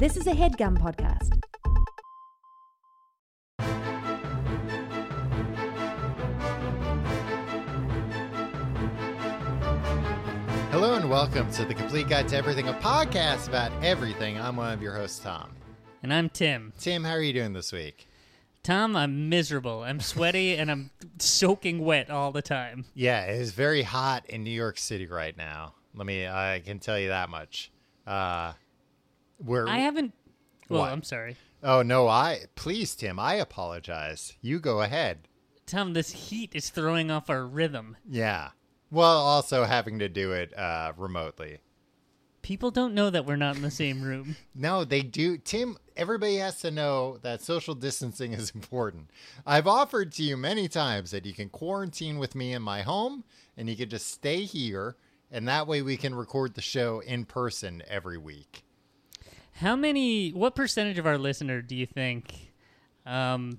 This is a headgum podcast. Hello and welcome to the Complete Guide to Everything, a podcast about everything. I'm one of your hosts, Tom. And I'm Tim. Tim, how are you doing this week? Tom, I'm miserable. I'm sweaty and I'm soaking wet all the time. Yeah, it is very hot in New York City right now. Let me, I can tell you that much. Uh, we're, I haven't. Well, What? I'm sorry. oh no, I, please, Tim, I apologize. You go ahead. Tom, this heat is throwing off our rhythm. Yeah. Well, also having to do it uh, remotely. People don't know that we're not in the same room. No, they do. Tim, everybody has to know that social distancing is important. I've offered to you many times that you can quarantine with me in my home and you can just stay here, and that way we can record the show in person every week. How many, what percentage of our listener do you think um,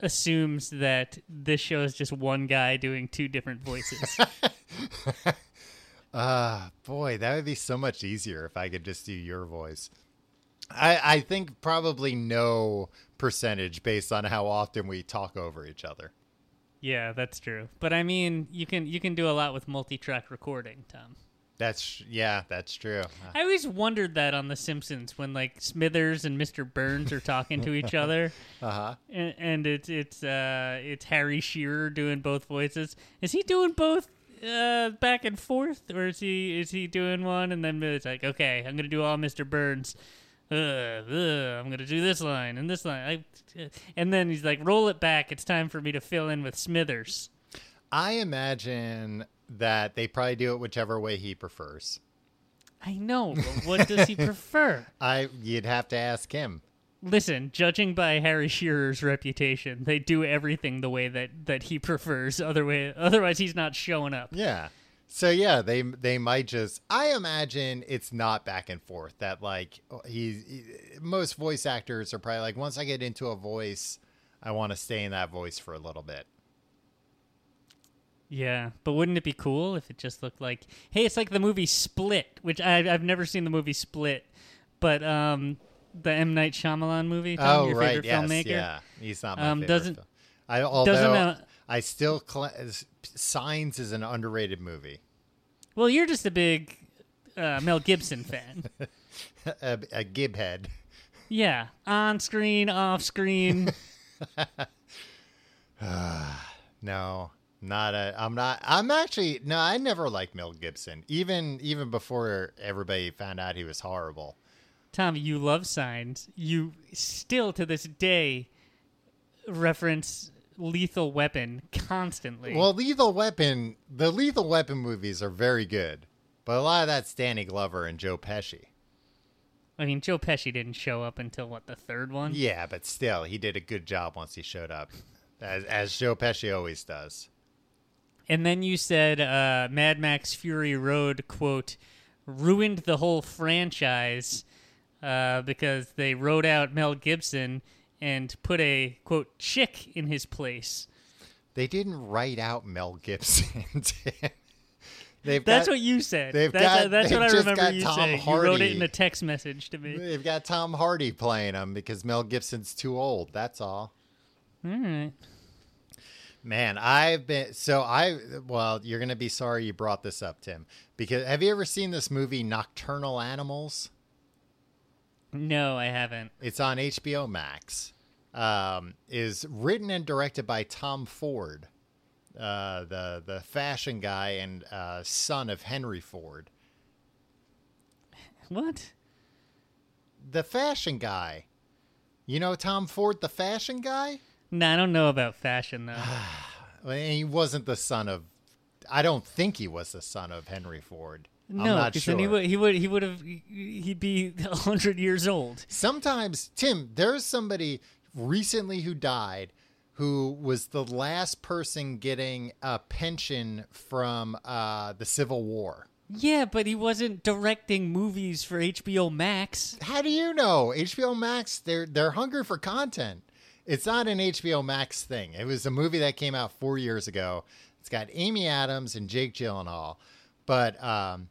assumes that this show is just one guy doing two different voices? Ah, boy, that would be so much easier if I could just do your voice. I, I think probably no percentage based on how often we talk over each other. yeah, that's true. But I mean, you can you can do a lot with multi-track recording, Tom. That's yeah, that's true. I always wondered that on The Simpsons when like Smithers and Mr. Burns are talking to each other, Uh huh. and, and it's it's uh it's Harry Shearer doing both voices. Is he doing both uh back and forth, or is he is he doing one and then it's like okay, I'm gonna do all Mr. Burns. Uh, uh, I'm gonna do this line and this line, I, and then he's like, "Roll it back. It's time for me to fill in with Smithers." I imagine that they probably do it whichever way he prefers. I know, but what does he prefer? I you'd have to ask him. Listen, judging by Harry Shearer's reputation, they do everything the way that, that he prefers. Other way, otherwise, he's not showing up. Yeah. So yeah, they they might just. I imagine it's not back and forth. That like oh, he's he most voice actors are probably like once I get into a voice, I want to stay in that voice for a little bit. Yeah, but wouldn't it be cool if it just looked like, hey, it's like the movie Split, which I, I've never seen the movie Split, but um, the M Night Shyamalan movie, Tom, oh your right, favorite yes, filmmaker. yeah. He's not my Um, favorite. doesn't- film. I although uh, I still cl- Signs is an underrated movie. Well, you're just a big uh, Mel Gibson fan. a, a gib head. yeah, on screen, off screen. No, not a. I'm not. I'm actually no. I never liked Mel Gibson, even even before everybody found out he was horrible. tommy you love signs. You still to this day reference Lethal Weapon constantly. Well, Lethal Weapon, the Lethal Weapon movies are very good, but a lot of that's Danny Glover and Joe Pesci. I mean, Joe Pesci didn't show up until what the third one. Yeah, but still, he did a good job once he showed up, as as Joe Pesci always does. And then you said uh, Mad Max Fury Road quote ruined the whole franchise uh, because they wrote out Mel Gibson and put a quote chick in his place. They didn't write out Mel Gibson. they've That's got, what you said. they've that's got- that's they've what I remember you Tom saying. You wrote it in a text message to me. They've got Tom Hardy playing him because Mel Gibson's too old. That's all. All right. Man, I've been so I well, you're gonna be sorry you brought this up, Tim. Because have you ever seen this movie Nocturnal Animals? No, I haven't. It's on HBO Max. Um, is written and directed by Tom Ford, uh, the the fashion guy and uh, son of Henry Ford. What? The fashion guy. You know Tom Ford, the fashion guy? No, I don't know about fashion though. He wasn't the son of. I don't think he was the son of Henry Ford. I'm no, not because sure. then he would he would he would have he'd be hundred years old. Sometimes, Tim, there's somebody recently who died who was the last person getting a pension from uh, the Civil War. Yeah, but he wasn't directing movies for HBO Max. How do you know? HBO Max, they're they're hungry for content. It's not an HBO Max thing. It was a movie that came out four years ago. It's got Amy Adams and Jake Gyllenhaal, but um,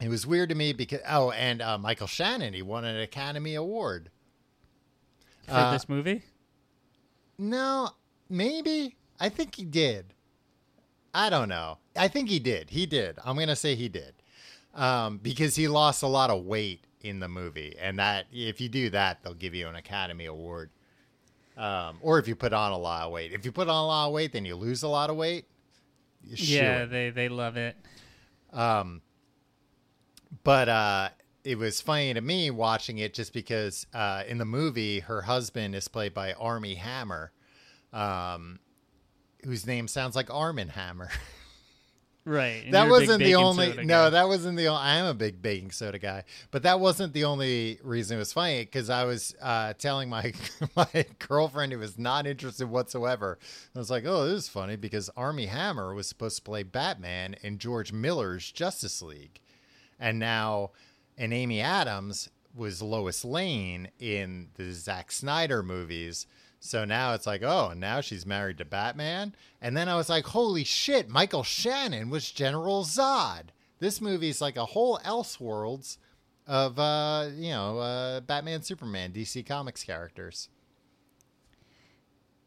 It was weird to me because oh, and uh, Michael Shannon he won an Academy Award. For Uh, this movie? No, maybe I think he did. I don't know. I think he did. He did. I'm gonna say he did, um, because he lost a lot of weight in the movie, and that if you do that, they'll give you an Academy Award. Um, or if you put on a lot of weight. If you put on a lot of weight, then you lose a lot of weight. You Yeah, they they love it. but uh it was funny to me watching it just because uh in the movie her husband is played by Armie Hammer um whose name sounds like Armin Hammer. Right. and that you're a big wasn't the only no guy. that wasn't the only, i am a big baking soda guy but that wasn't the only reason it was funny because i was uh, telling my my girlfriend who was not interested whatsoever i was like oh this is funny because armie hammer was supposed to play batman in george miller's justice league and now and amy adams was lois lane in the Zack snyder movies so now it's like, oh, and now she's married to Batman. And then I was like, holy shit, Michael Shannon was General Zod. This movie's like a whole Elseworlds of, uh, you know, uh, Batman, Superman, DC Comics characters.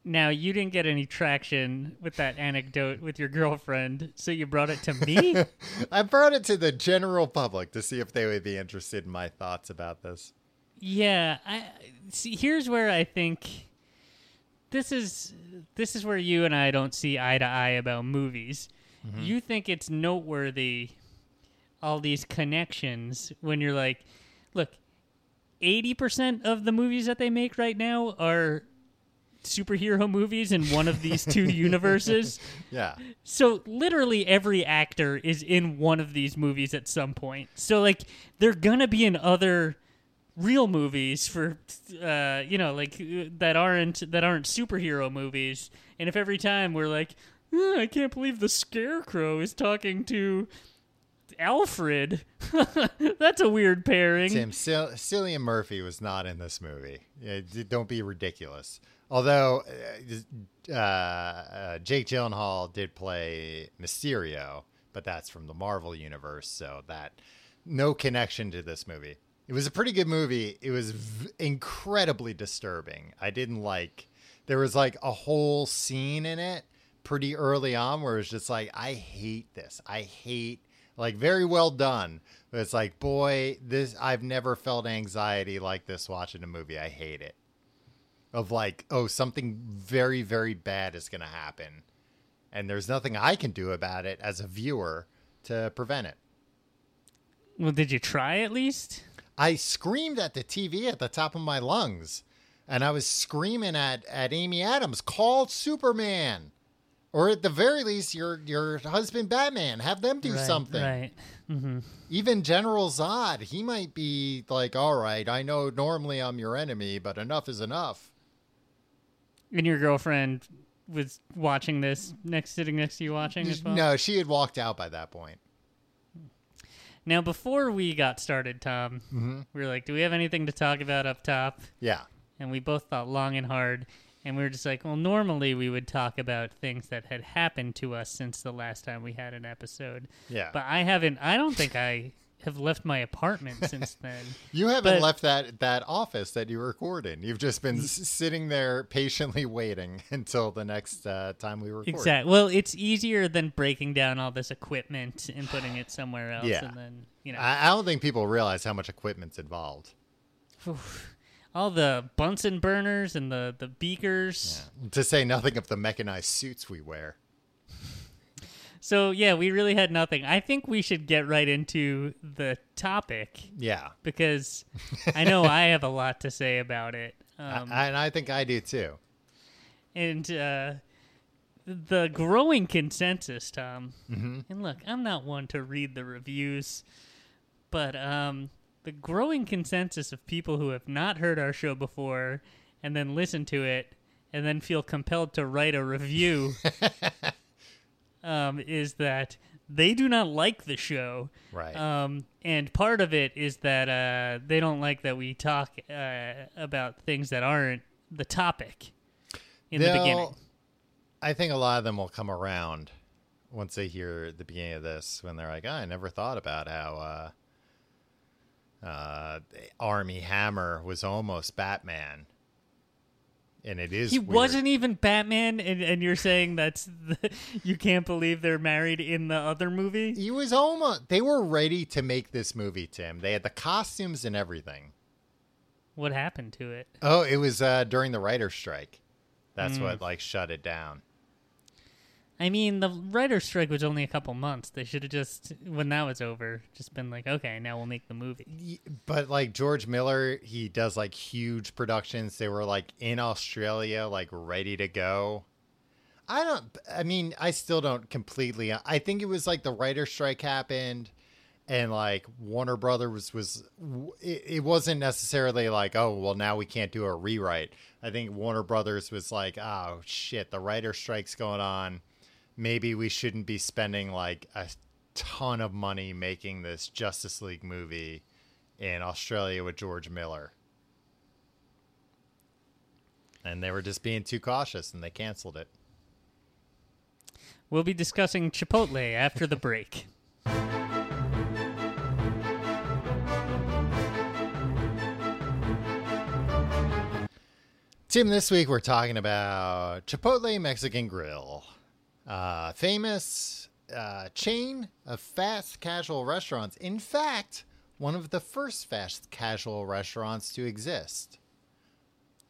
Now you didn't get any traction with that anecdote with your girlfriend, so you brought it to me. I brought it to the general public to see if they would be interested in my thoughts about this. yeah, I see. Here's where I think this is. This is where you and I don't see eye to eye about movies. Mm-hmm. You think it's noteworthy all these connections when you're like, look, eighty percent of the movies that they make right now are superhero movies in one of these two universes. Yeah. So literally every actor is in one of these movies at some point. So like they're gonna be in other real movies for uh you know like uh, that aren't that aren't superhero movies. And if every time we're like, "Uh, I can't believe the Scarecrow is talking to Alfred, that's a weird pairing. Tim, Cil- Cillian Murphy was not in this movie. Don't be ridiculous. Although uh, uh, Jake Gyllenhaal did play Mysterio, but that's from the Marvel universe, so that no connection to this movie. It was a pretty good movie. It was v- incredibly disturbing. I didn't like. There was like a whole scene in it pretty early on where it was just like, I hate this. I hate like very well done. But it's like, boy, this I've never felt anxiety like this watching a movie. I hate it. Of like, oh, something very, very bad is gonna happen. And there's nothing I can do about it as a viewer to prevent it. well, did you try at least? I screamed at the TV at the top of my lungs. And I was screaming at, at Amy Adams, call Superman. Or at the very least, your your husband Batman. Have them do Right, something. Right. Mm-hmm. Even General Zod, he might be like, all right, I know normally I'm your enemy, but enough is enough. And your girlfriend was watching this next sitting next to you watching as well? No, she had walked out by that point. Now, before we got started, Tom, Mm-hmm. we were like, "Do we have anything to talk about up top?" Yeah. And we both thought long and hard, and we were just like, "Well, normally we would talk about things that had happened to us since the last time we had an episode." Yeah. But I haven't. I don't think I have left my apartment since then. You haven't But- left that that office that you record in. You've just been sitting there patiently waiting until the next uh, time we record. Exactly. Well, it's easier than breaking down all this equipment and putting it somewhere else, Yeah. and then you know I, I don't think people realize how much equipment's involved. all the Bunsen burners and the the beakers. To say nothing of the mechanized suits we wear. So yeah, we really had nothing. I think we should get right into the topic Yeah. because I know I have a lot to say about it. Um, I, and I think I do too. and uh, the growing consensus, Tom. Mm-hmm. And look, I'm not one to read the reviews, but um, the growing consensus of people who have not heard our show before and then listen to it and then feel compelled to write a review um, is that they do not like the show. Right. Um, and part of it is that uh, they don't like that we talk uh, about things that aren't the topic in the They'll- beginning. I think a lot of them will come around once they hear the beginning of this when they're like, oh, I never thought about how uh, Uh, Armie Hammer was almost Batman, and it is. He weird. wasn't even Batman, and, and you're saying that's the, you can't believe they're married in the other movie. He was almost. They were ready to make this movie, Tim. They had the costumes and everything. What happened to it? Oh, it was uh, during the writer's strike. That's Hmm. what like shut it down. I mean, the writer's strike was only a couple months. They should have just, when that was over, just been like, okay, now we'll make the movie. But like George Miller, he does like huge productions. They were like in Australia, like ready to go. I don't. I mean, I still don't completely. I think it was like the writer's strike happened, and like Warner Brothers was. it, it wasn't necessarily like, oh well, now we can't do a rewrite. I think Warner Brothers was like, oh shit, the writer's strike's going on. Maybe we shouldn't be spending like a ton of money making this Justice League movie in Australia with George Miller. And they were just being too cautious and they canceled it. We'll be discussing Chipotle after the break. Tim, this week we're talking about Chipotle Mexican Grill, uh, famous uh, chain of fast casual restaurants. In fact, one of the first fast casual restaurants to exist.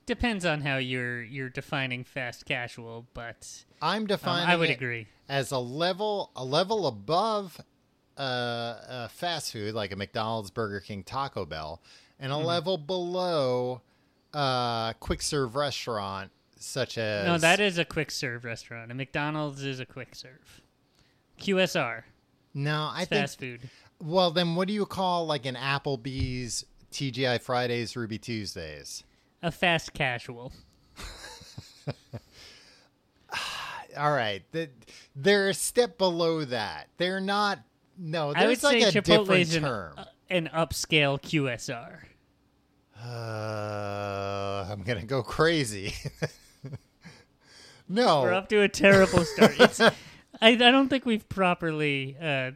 Depends on how you're you're defining fast casual, but I'm um, defining I would it agree. as a level a level above uh, uh, fast food like a McDonald's, Burger King, Taco Bell, and a Mm-hmm. level below uh, quick serve restaurant such as No, that is a quick serve restaurant. A McDonald's is a quick serve. QSR, no. I think fast food. Well, then what do you call like an Applebee's, TGI Fridays, Ruby Tuesdays? A fast casual. All right, th- they're a step below that. They're not. No, I would there's like say a different Chipotle's an, term. uh, an upscale QSR. Uh, I'm gonna go crazy. no, We're up to a terrible start. I, I don't think we've properly uh,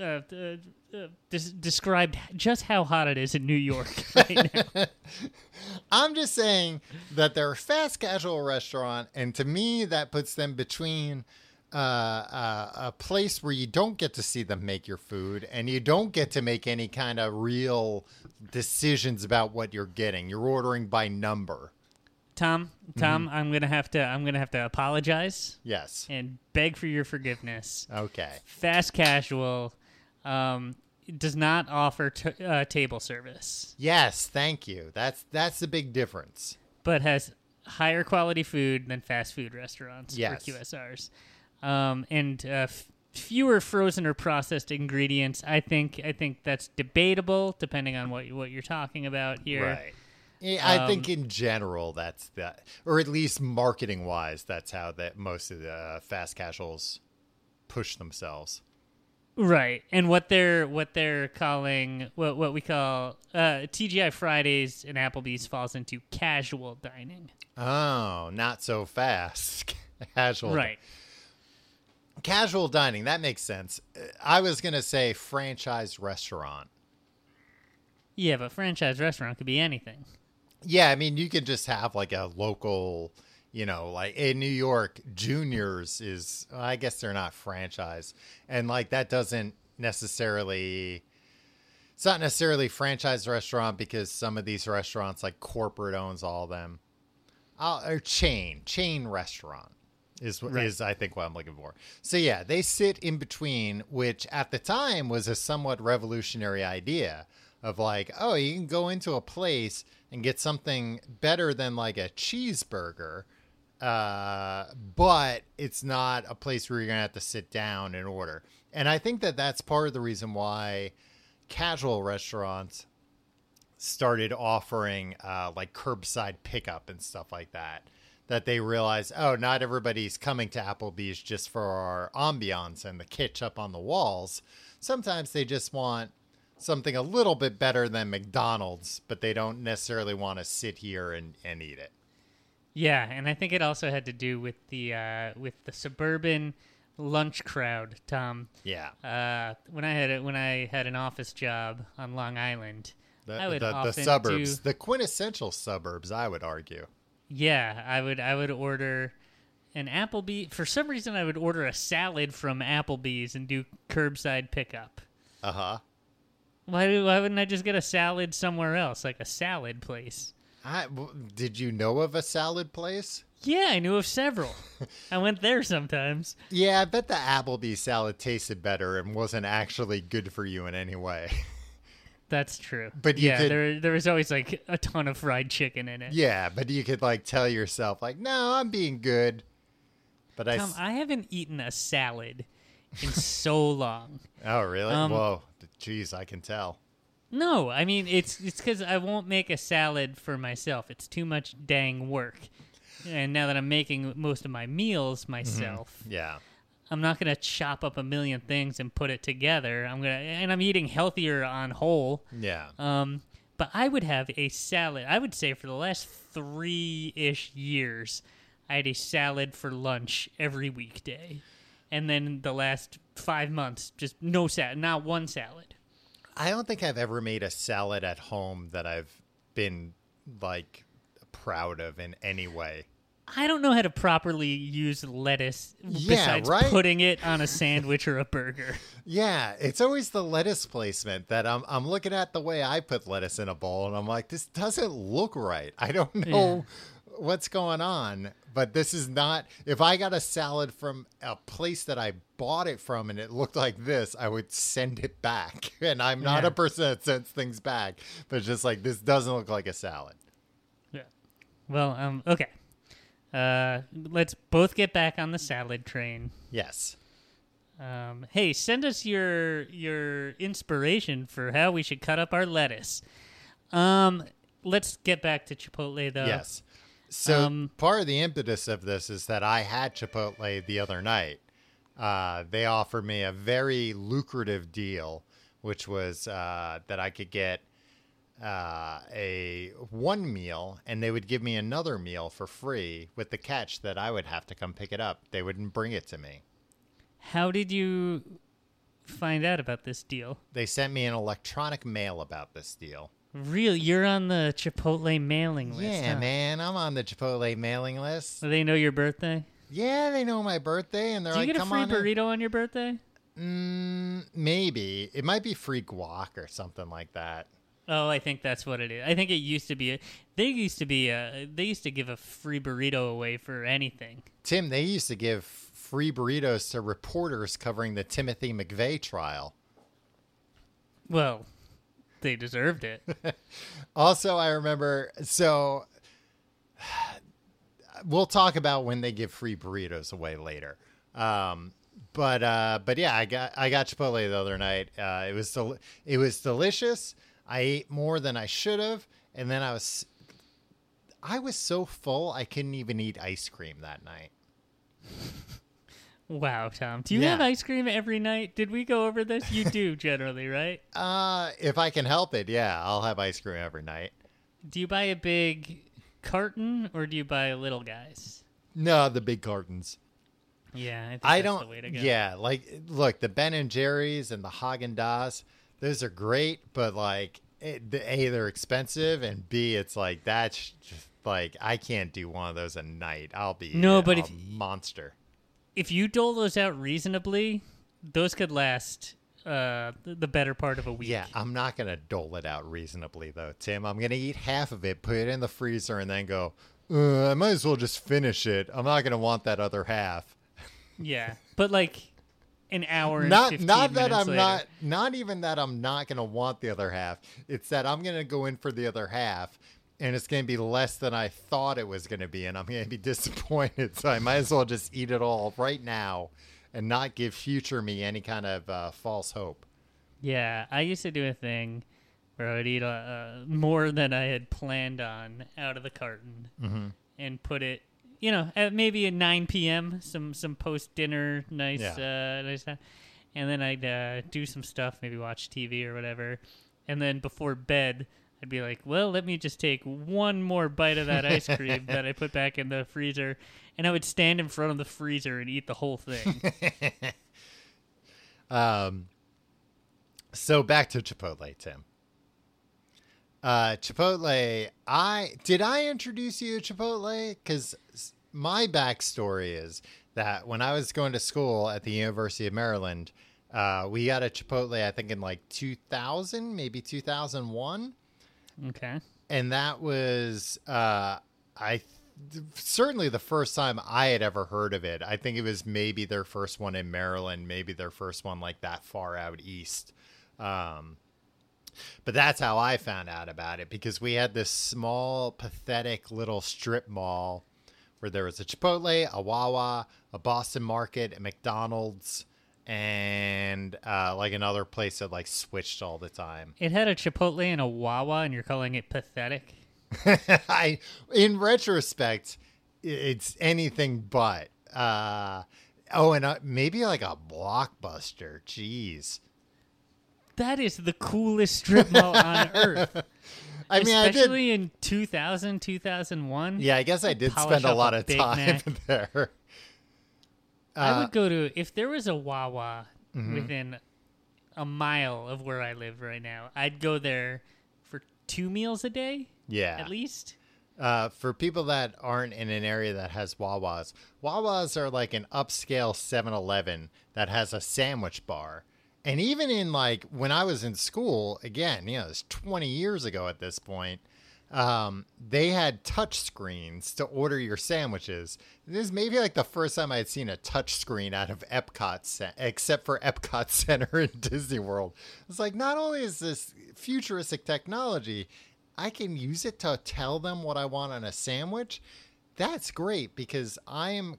uh, uh, uh, des- described just how hot it is in New York right now. I'm just saying that they're a fast casual restaurant, and to me, that puts them between uh, uh, a place where you don't get to see them make your food, and you don't get to make any kind of real decisions about what you're getting. You're ordering by number. Tom, Tom, Mm-hmm. I'm gonna have to I'm gonna have to apologize Yes. and beg for your forgiveness. Okay. Fast casual um, does not offer t- uh, table service, Yes. Thank you. That's that's the big difference. but has higher quality food than fast food restaurants Yes. or QSRs, um, and uh, f- fewer frozen or processed ingredients. I think I think that's debatable depending on what what you're talking about here. Right. Yeah, I Um, think in general that's that, or at least marketing wise, that's how that most of the fast casuals push themselves. Right, and what they're what they're calling what what we call uh, TGI Fridays and Applebee's falls into casual dining. Oh, not so fast. Casual. Right. Casual dining. That makes sense. Uh, I was going to say franchise restaurant. Yeah, but franchise restaurant could be anything. Yeah, I mean, you could just have like a local, you know, like in New York, Juniors is, I guess they're not franchise. And like that doesn't necessarily, it's not necessarily franchise restaurant because some of these restaurants, like corporate owns all of them. Uh, or chain, chain restaurant is Right. is I think what I'm looking for. So yeah, they sit in between, which at the time was a somewhat revolutionary idea of like, oh, you can go into a place and get something better than like a cheeseburger, uh, but it's not a place where you're gonna have to sit down and order. And I think that that's part of the reason why casual restaurants started offering uh, like curbside pickup and stuff like that. That they realized, oh, not everybody's coming to Applebee's just for our ambiance and the kitsch up on the walls. Sometimes they just want something a little bit better than McDonald's, but they don't necessarily want to sit here and, and eat it. Yeah, and I think it also had to do with the uh, with the suburban lunch crowd, Tom. Yeah. Uh, when I had a, when I had an office job on Long Island, The, I would the, the suburbs, do- the quintessential suburbs, I would argue. yeah, I would I would order an Applebee. For some reason, I would order a salad from Applebee's and do curbside pickup. Uh huh. Why do, why wouldn't I just get a salad somewhere else, like a salad place? I, w- did you know of a salad place? Yeah, I knew of several. I went there sometimes. Yeah, I bet the Applebee's salad tasted better and wasn't actually good for you in any way. That's true. But yeah, could- there there was always like a ton of fried chicken in it. yeah, but you could like tell yourself like, no, I'm being good. But I, Tom, s- I haven't eaten a salad in so long. oh really? um, Whoa, jeez, I can tell. No, I mean it's it's because I won't make a salad for myself. It's too much dang work. And now that I'm making most of my meals myself, Yeah, I'm not gonna chop up a million things and put it together. I'm gonna and I'm eating healthier on whole. yeah. Um, but I would have a salad. I would say for the last three ish years, I had a salad for lunch every weekday, and then the last five months, just no salad, not one salad. I don't think I've ever made a salad at home that I've been like proud of in any way. I don't know how to properly use lettuce Yeah, besides right? putting it on a sandwich or a burger. Yeah, it's always the lettuce placement that I'm I'm looking at the way I put lettuce in a bowl and I'm like this doesn't look right. I don't know what's going on, but this is not if I got a salad from a place that I bought it from and it looked like this, I would send it back. And I'm not Yeah. a person that sends things back, but just like this doesn't look like a salad. Yeah. Well, um, okay. Uh, let's both get back on the salad train. Yes. Um, hey, send us your your inspiration for how we should cut up our lettuce. Um, let's get back to Chipotle though. Yes. So Um, part of the impetus of this is that I had Chipotle the other night. Uh, they offered me a very lucrative deal, which was uh, that I could get uh, a one meal, and they would give me another meal for free, with the catch that I would have to come pick it up. They wouldn't bring it to me. How did you find out about this deal? They sent me an electronic mail about this deal. Really, you're on the Chipotle mailing list. yeah, huh? man, I'm on the Chipotle mailing list. Do they know your birthday? Yeah, they know my birthday, and they're like, Do you get a "Come free on in." burrito on your birthday? Mm, maybe it might be free guac or something like that. Oh, I think that's what it is. I think it used to be. A, they used to be. A, they used to give a free burrito away for anything. Tim, they used to give free burritos to reporters covering the Timothy McVeigh trial. Well, they deserved it. Also, I remember so we'll talk about when they give free burritos away later. Um, but uh, but yeah, I got I got Chipotle the other night. Uh, it was del- it was delicious. I ate more than I should have, and then I was I was so full I couldn't even eat ice cream that night. Wow, Tom. Do you Yeah. have ice cream every night? Did we go over this? You do generally, right? Uh, if I can help it, yeah, I'll have ice cream every night. Do you buy a big carton or do you buy little guys? No, the big cartons. Yeah, I, think I that's don't. The way to go. Yeah, like look, the Ben and Jerry's and the Haagen Dazs, those are great, but like, it, the, a they're expensive, and b it's like that's just like I can't do one of those a night. I'll be No, a, but a if- monster. If you dole those out reasonably, those could last uh, the better part of a week. Yeah, I'm not gonna dole it out reasonably though, Tim. I'm gonna eat half of it, put it in the freezer, and then go. Uh, I might as well just finish it. I'm not gonna want that other half. Yeah, but like an hour. And not 15 not that I'm later. not not even that I'm not gonna want the other half. It's that I'm gonna go in for the other half, and it's gonna be less than I thought it was gonna be, and I'm gonna be disappointed. So I might as well just eat it all right now, and not give future me any kind of uh, false hope. Yeah, I used to do a thing where I would eat uh, uh, more than I had planned on out of the carton Mm-hmm. and put it, you know, at maybe at 9 p.m. some some post dinner nice uh, nice time, and then I'd uh, do some stuff, maybe watch TV or whatever, and then before bed I'd be like, well, let me just take one more bite of that ice cream that I put back in the freezer, and I would stand in front of the freezer and eat the whole thing. Um, so back to Chipotle, Tim. Uh, Chipotle, I did I introduce you to Chipotle? Because my backstory is that when I was going to school at the University of Maryland, uh, we got a Chipotle, I think in like 2000, maybe 2001 okay. and that was uh i certainly the first time i had ever heard of it i think it was maybe their first one in maryland maybe their first one like that far out east um but that's how i found out about it because we had this small pathetic little strip mall where there was a chipotle a wawa a boston market a mcdonald's and uh, like another place that like switched all the time It had a Chipotle and a Wawa, and you're calling it pathetic. I, in retrospect, it's anything but. Uh, oh, and uh, maybe like a blockbuster. Jeez. That is the coolest strip mall on earth. I mean, I did. Especially in 2000, 2001. Yeah, I guess I did spend a lot of time Mac. there. I Uh, would go to if there was a Wawa Mm-hmm. within a mile of where I live right now. I'd go there for two meals a day yeah. at least. Uh, for people that aren't in an area that has Wawas, Wawas are like an upscale 7 Eleven that has a sandwich bar. And even in like when I was in school, again, you know, it's 20 years ago at this point, um, they had touch screens to order your sandwiches. This is maybe like the first time I had seen a touch screen out of Epcot, except for Epcot Center in Disney World. It's like not only is this futuristic technology, I can use it to tell them what I want on a sandwich. That's great because I'm.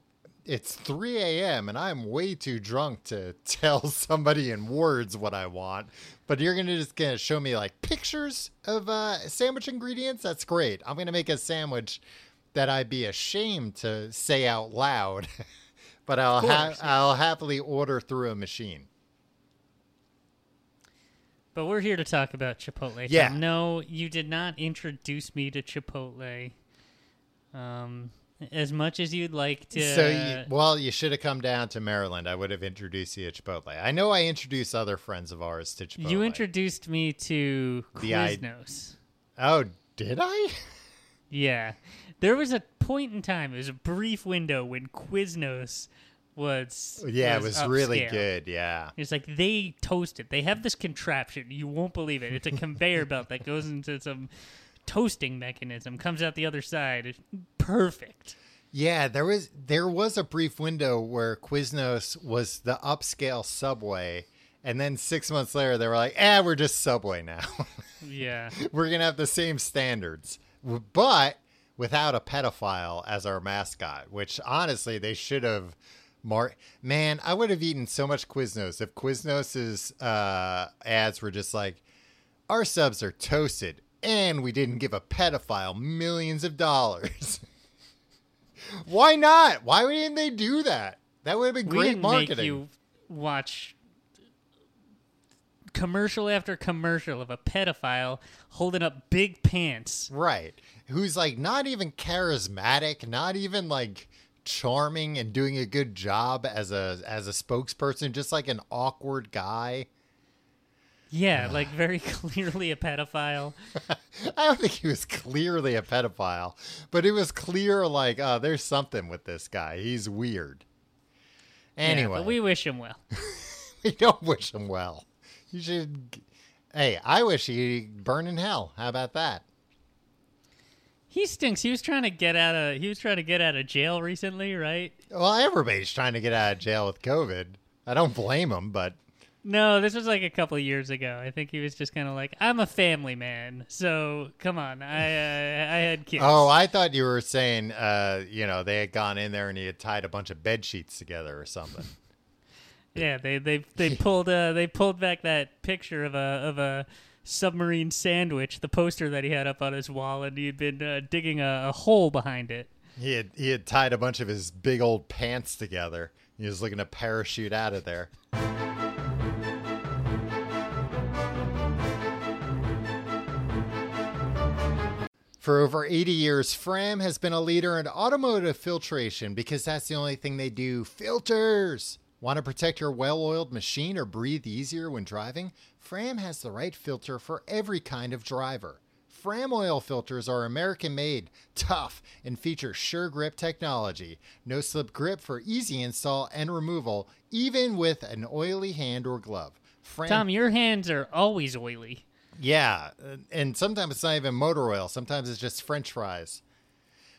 It's 3 a.m. and I'm way too drunk to tell somebody in words what I want. But you're gonna just gonna show me like pictures of uh, sandwich ingredients. That's great. I'm gonna make a sandwich that I'd be ashamed to say out loud, but I'll ha- I'll happily order through a machine. But we're here to talk about Chipotle. Yeah. No, you did not introduce me to Chipotle. Um, as much as you'd like to. So, you, well, you should have come down to Maryland. I would have introduced you to Chipotle. I know I introduced other friends of ours to Chipotle. you introduced me to The I- Quiznos. Oh, did I? Yeah. There was a point in time, it was a brief window when Quiznos was Yeah, it was really good. Yeah. It's like they toast it. They have this contraption. You won't believe it. It's a conveyor belt that goes into some toasting mechanism, comes out the other side. Perfect. Yeah, there was there was a brief window where Quiznos was the upscale Subway, and then six months later they were like, "Ah, we're just Subway now. Yeah. we're gonna have the same standards, but without a pedophile as our mascot." Which honestly, they should have. Mar- Man, I would have eaten so much Quiznos if Quiznos's uh, ads were just like, "Our subs are toasted, and we didn't give a pedophile millions of dollars." Why not? Why didn't they do that? That would have been we great didn't marketing. make you watch commercial after commercial of a pedophile holding up big pants. Right. Who's like not even charismatic, not even like charming and doing a good job as a as a spokesperson, just like an awkward guy. Yeah, like very clearly a pedophile. I don't think he was clearly a pedophile, but it was clear like, oh, there's something with this guy. He's weird. Yeah, Anyway, but we wish him well. we don't wish him well. You should Hey, I wish he'd burn in hell. How about that? He stinks. He was trying to get out of he was trying to get out of jail recently, right? Well, everybody's trying to get out of jail with COVID. I don't blame him, but No, this was like a couple of years ago. I think he was just kind of like, "I'm a family man, so come on, I uh, I had kids." Oh, I thought you were saying, uh, you know, they had gone in there and he had tied a bunch of bed sheets together or something. yeah, they they they pulled uh they pulled back that picture of a of a submarine sandwich, the poster that he had up on his wall, and he had been uh, digging a, a hole behind it. he had he had tied a bunch of his big old pants together. He was looking to parachute out of there. For over 80 years, Fram has been a leader in automotive filtration because that's the only thing they do. Filters! Want to protect your well oiled machine or breathe easier when driving? Fram has the right filter for every kind of driver. Fram oil filters are American made, tough, and feature sure grip technology. No slip grip for easy install and removal, even with an oily hand or glove. Fram- Tom, your hands are always oily. Yeah, and sometimes it's not even motor oil. Sometimes it's just French fries.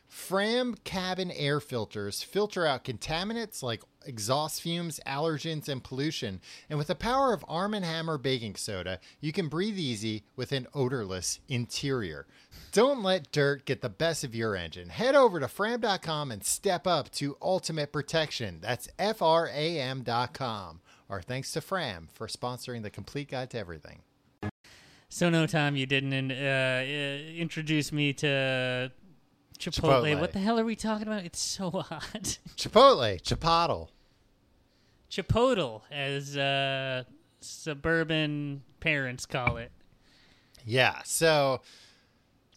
Fram cabin air filters filter out contaminants like exhaust fumes, allergens, and pollution. And with the power of Arm & Hammer baking soda, you can breathe easy with an odorless interior. Don't let dirt get the best of your engine. Head over to fram.com and step up to ultimate protection. That's F R A M.com. Our thanks to Fram for sponsoring the complete guide to everything. So no, Tom, you didn't uh, uh, introduce me to Chipotle. Chipotle. What the hell are we talking about? It's so hot. Chipotle, Chipotle. Chipotle, as uh, suburban parents call it. Yeah. So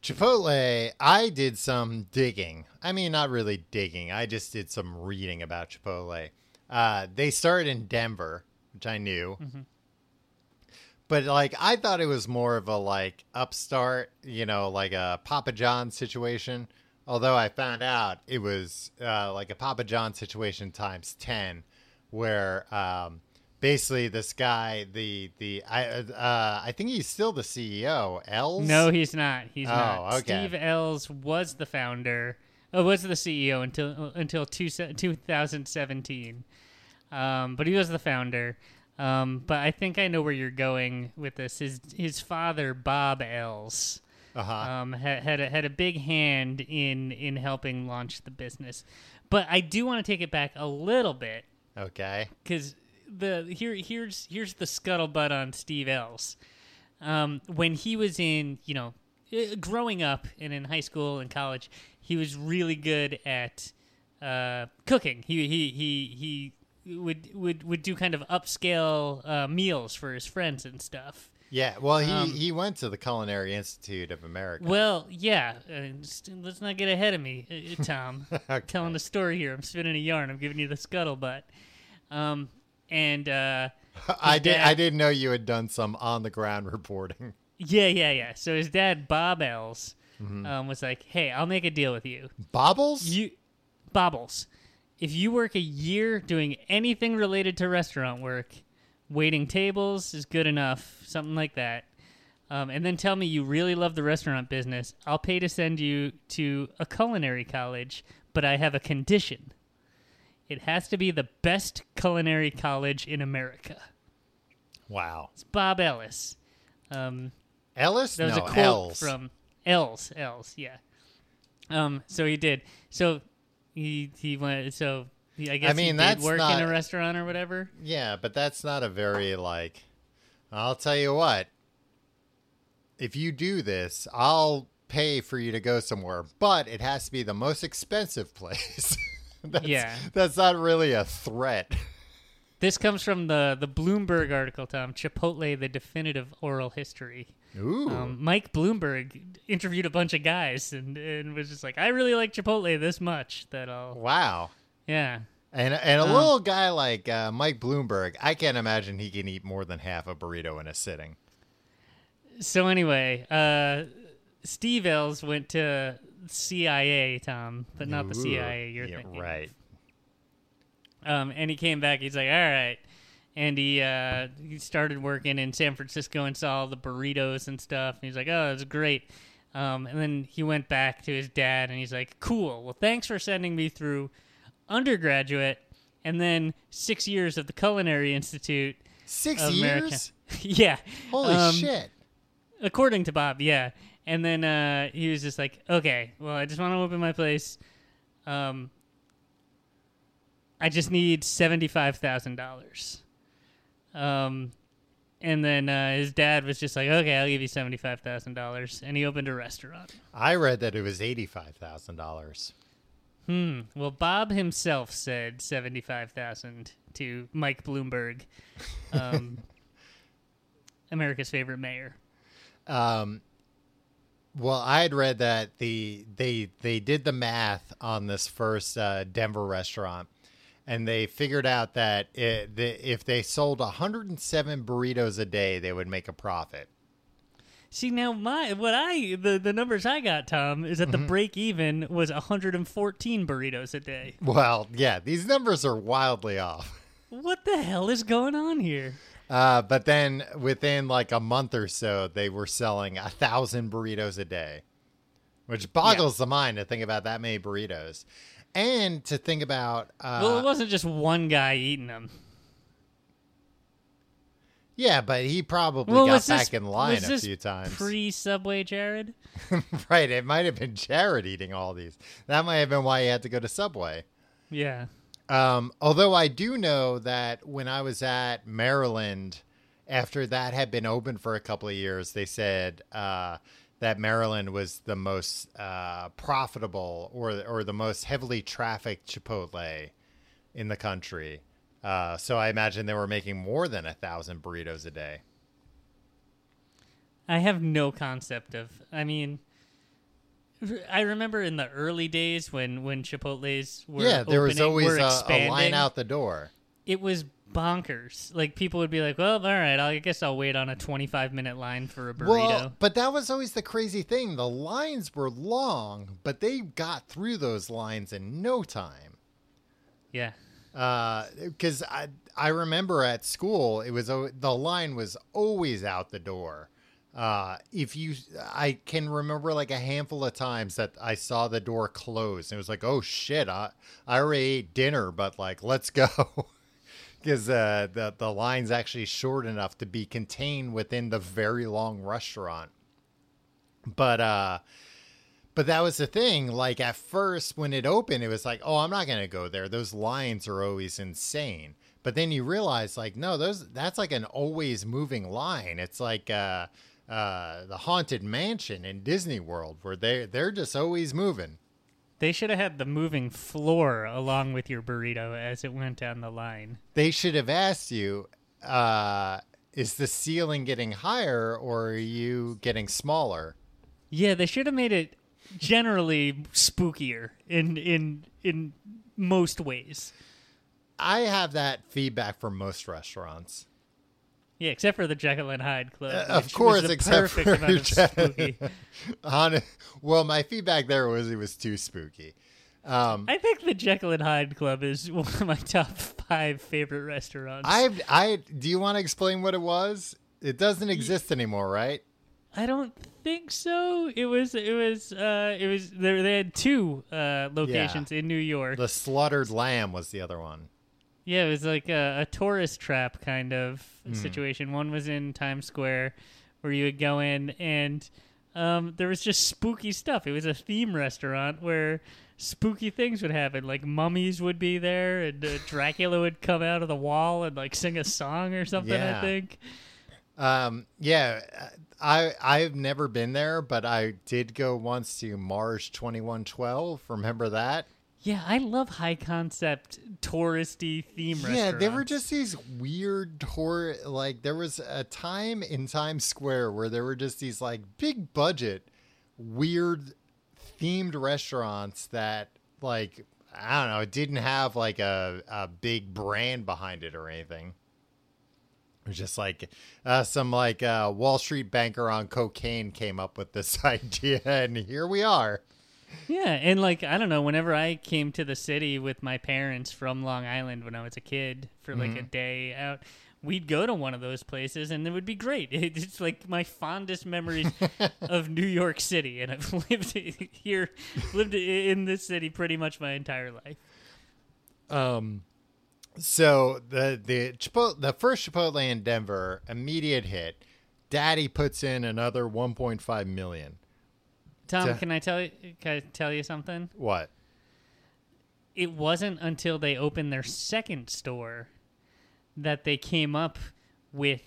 Chipotle, I did some digging. I mean, not really digging. I just did some reading about Chipotle. Uh, they started in Denver, which I knew. But like, I thought it was more of a like upstart, you know, like a Papa John situation. Although I found out it was uh, like a Papa John situation times ten, where um, basically this guy, the the I uh, I think he's still the CEO. Ells. No, he's not. He's Oh, not. okay. Steve Ells was the founder. Uh, was the CEO until until two, 2017. Um, but he was the founder. Um, but I think I know where you're going with this. His his father, Bob Ells, Uh-huh. um, had had a, had a big hand in in helping launch the business. But I do want to take it back a little bit Okay. because the here here's here's the scuttlebutt on Steve Ells. Um, when he was in, you know, eh, growing up and in high school and college, he was really good at uh, cooking. He he he he would would would do kind of upscale uh, meals for his friends and stuff. Yeah. Well, he Um, he went to the Culinary Institute of America. Well, yeah. Uh, just- let's not get ahead of me, uh, Tom. Okay. Telling the story here. I'm spinning a yarn. I'm giving you the scuttlebutt. Um, and uh, I did. dad- I didn't know you had done some on the ground reporting. Yeah, yeah, yeah. So his dad, Bob Ells, Mm-hmm. um, was like, "Hey, I'll make a deal with you. Bobbles. You, Bobbles, if you work a year doing anything related to restaurant work, waiting tables is good enough, something like that. Um, and then tell me you really love the restaurant business. I'll pay to send you to a culinary college, but I have a condition. It has to be the best culinary college in America. wow. It's Bob Ellis. Um, Ellis. There was no, a quote from Ells, Ells, yeah. Um, so he did. So he he went. So he, I guess mean, he did that's work not- in a restaurant or whatever. Yeah, but that's not a very like. I'll tell you what. If you do this, I'll pay for you to go somewhere, but it has to be the most expensive place. that's, Yeah. That's not really a threat. This comes from the the Bloomberg article, Tom. Chipotle: The Definitive Oral History. Ooh. Um, Mike Bloomberg interviewed a bunch of guys and, and was just like, I really like Chipotle this much that I'll wow. yeah. And and a Um, little guy like uh, Mike Bloomberg, I can't imagine he can eat more than half a burrito in a sitting. So anyway, uh, Steve Ells went to CIA, Tom, but not the CIA you're yeah, thinking. right. Um, and he came back. He's like, all right. And he uh, he started working in San Francisco and saw all the burritos and stuff. And he's like, oh, it's great. Um, and then he went back to his dad and he's like, cool. Well, thanks for sending me through undergraduate and then six years of the Culinary Institute Six years? yeah. Holy Um, shit! According to Bob, yeah. And then uh, he was just like, okay, well, I just want to open my place. Um, I just need seventy-five thousand dollars. Um, and then uh, his dad was just like, okay, I'll give you seventy-five thousand dollars, and he opened a restaurant. I read that it was eighty-five thousand dollars. Hmm. Well, Bob himself said seventy-five thousand to Mike Bloomberg, um, America's favorite mayor. Um, Well, I had read that the they they did the math on this first uh, Denver restaurant, and they figured out that it, the, if they sold 107 burritos a day, they would make a profit. See now, my what I the the numbers I got, Tom, is that the Mm-hmm. break even was 114 burritos a day. Well, yeah, these numbers are wildly off. What the hell is going on here? Uh, but then within like a month or so, they were selling a thousand burritos a day, which boggles the mind to think about that many burritos, and to think about uh, well, it wasn't just one guy eating them. yeah, but he probably Well, got back this- in line a few times. Pre Subway, Jared. right, it might have been Jared eating all these. That might have been why he had to go to Subway. Yeah. Um, although I do know that when I was at Maryland, after that had been open for a couple of years, they said uh, that Maryland was the most uh, profitable or or the most heavily trafficked Chipotle in the country. Uh, so I imagine they were making more than a thousand burritos a day. I have no concept of. I mean, I remember in the early days when when Chipotle's were yeah, there was always a, a line out the door. It was bonkers. Like people would be like, "Well, all right, I guess I'll wait on a 25 minute line for a burrito." Well, but that was always the crazy thing. The lines were long, but they got through those lines in no time. yeah. Because I I remember at school, it was the line was always out the door. Uh, if you, I can remember like a handful of times that I saw the door close, and it was like, oh shit, I I already ate dinner, but like let's go. Because uh, the the line's actually short enough to be contained within the very long restaurant. But uh, but that was the thing. Like at first, when it opened, it was like, oh, I'm not gonna go there. Those lines are always insane. But then you realize, like, no, those that's like an always moving line. It's like uh, uh, the haunted mansion in Disney World, where they they're just always moving. They should have had the moving floor along with your burrito as it went down the line. They should have asked you, uh, is the ceiling getting higher or are you getting smaller? Yeah, they should have made it generally spookier in in in most ways. I have that feedback from most restaurants. Yeah, except for the Jekyll and Hyde Club. Uh, of course, except for amount of Jack- spooky. Well, my feedback there was it was too spooky. Um, I think the Jekyll and Hyde Club is one of my top five favorite restaurants. I, I, do you want to explain what it was? It doesn't exist anymore, right? I don't think so. It was it was uh it was there they had two uh locations in New York. The slaughtered lamb was the other one. Yeah, it was like a, a tourist trap kind of Hmm. situation. One was in Times Square where you would go in and um, there was just spooky stuff. It was a theme restaurant where spooky things would happen. Like mummies would be there and uh, Dracula would come out of the wall and like sing a song or something, Yeah. I think. Um, yeah, I I've never been there, but I did go once to Mars twenty one twelve. Remember that? Yeah, I love high concept touristy theme restaurants. Yeah, they were just these weird tour. Like there was a time in Times Square where there were just these like big budget, weird themed restaurants that like I don't know, it didn't have like a a big brand behind it or anything. It was just like uh, some like uh, Wall Street banker on cocaine came up with this idea, and here we are. Yeah, and like I don't know, whenever I came to the city with my parents from Long Island when I was a kid for like a Mm-hmm. day out, we'd go to one of those places and it would be great. It's like my fondest memories of New York City, and I've lived here, lived in this city pretty much my entire life. Um, so the the Chipotle, the first Chipotle in Denver, immediate hit. Daddy puts in another 1.5 million. Tom, To- can I tell you? Can I tell you something? What? it wasn't until they opened their second store that they came up with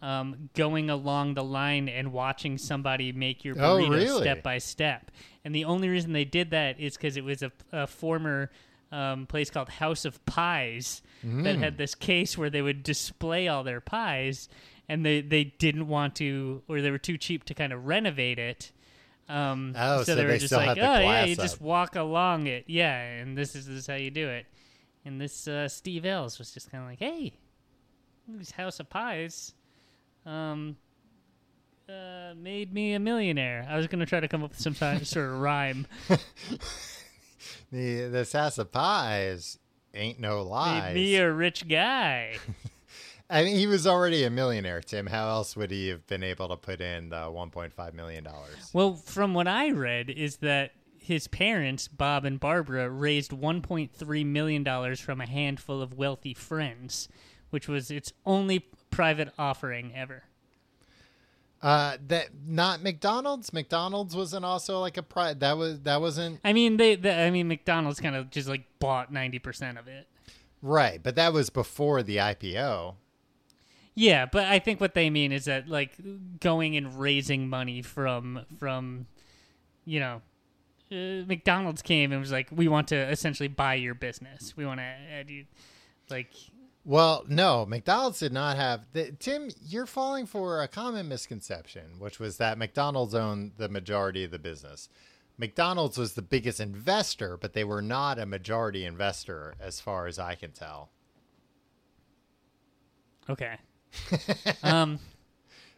um, going along the line and watching somebody make your Oh, burrito really? step by step. And the only reason they did that is because it was a, a former um, place called House of Pies that had this case where they would display all their pies, and they, they didn't want to, or they were too cheap to kind of renovate it. Um, Oh, so they were just like, oh yeah, you just walk along it, yeah, and this is this is how you do it. And this uh, Steve Ells was just kind of like, hey, these House of Pies, um, uh, made me a millionaire. I was gonna try to come up with some sort sort of rhyme. The this house of pies ain't no lie. Made me a rich guy. I mean, he was already a millionaire, Tim. How else would he have been able to put in the 1.5 million dollars? Well, from what I read, is that his parents, Bob and Barbara, raised $1.3 million from a handful of wealthy friends, which was its only private offering ever. Uh, that not McDonald's. McDonald's wasn't also like a pri That was that wasn't I mean, they, the I mean, McDonald's kind of just like bought 90% of it. right, but that was before the IPO. Yeah, but I think what they mean is that like going and raising money from from you know uh, McDonald's came and was like, we want to essentially buy your business. We want to add you like Well, no, McDonald's did not have. The, Tim, you're falling for a common misconception, which was that McDonald's owned the majority of the business. McDonald's was the biggest investor, but they were not a majority investor, as far as I can tell. Okay. um,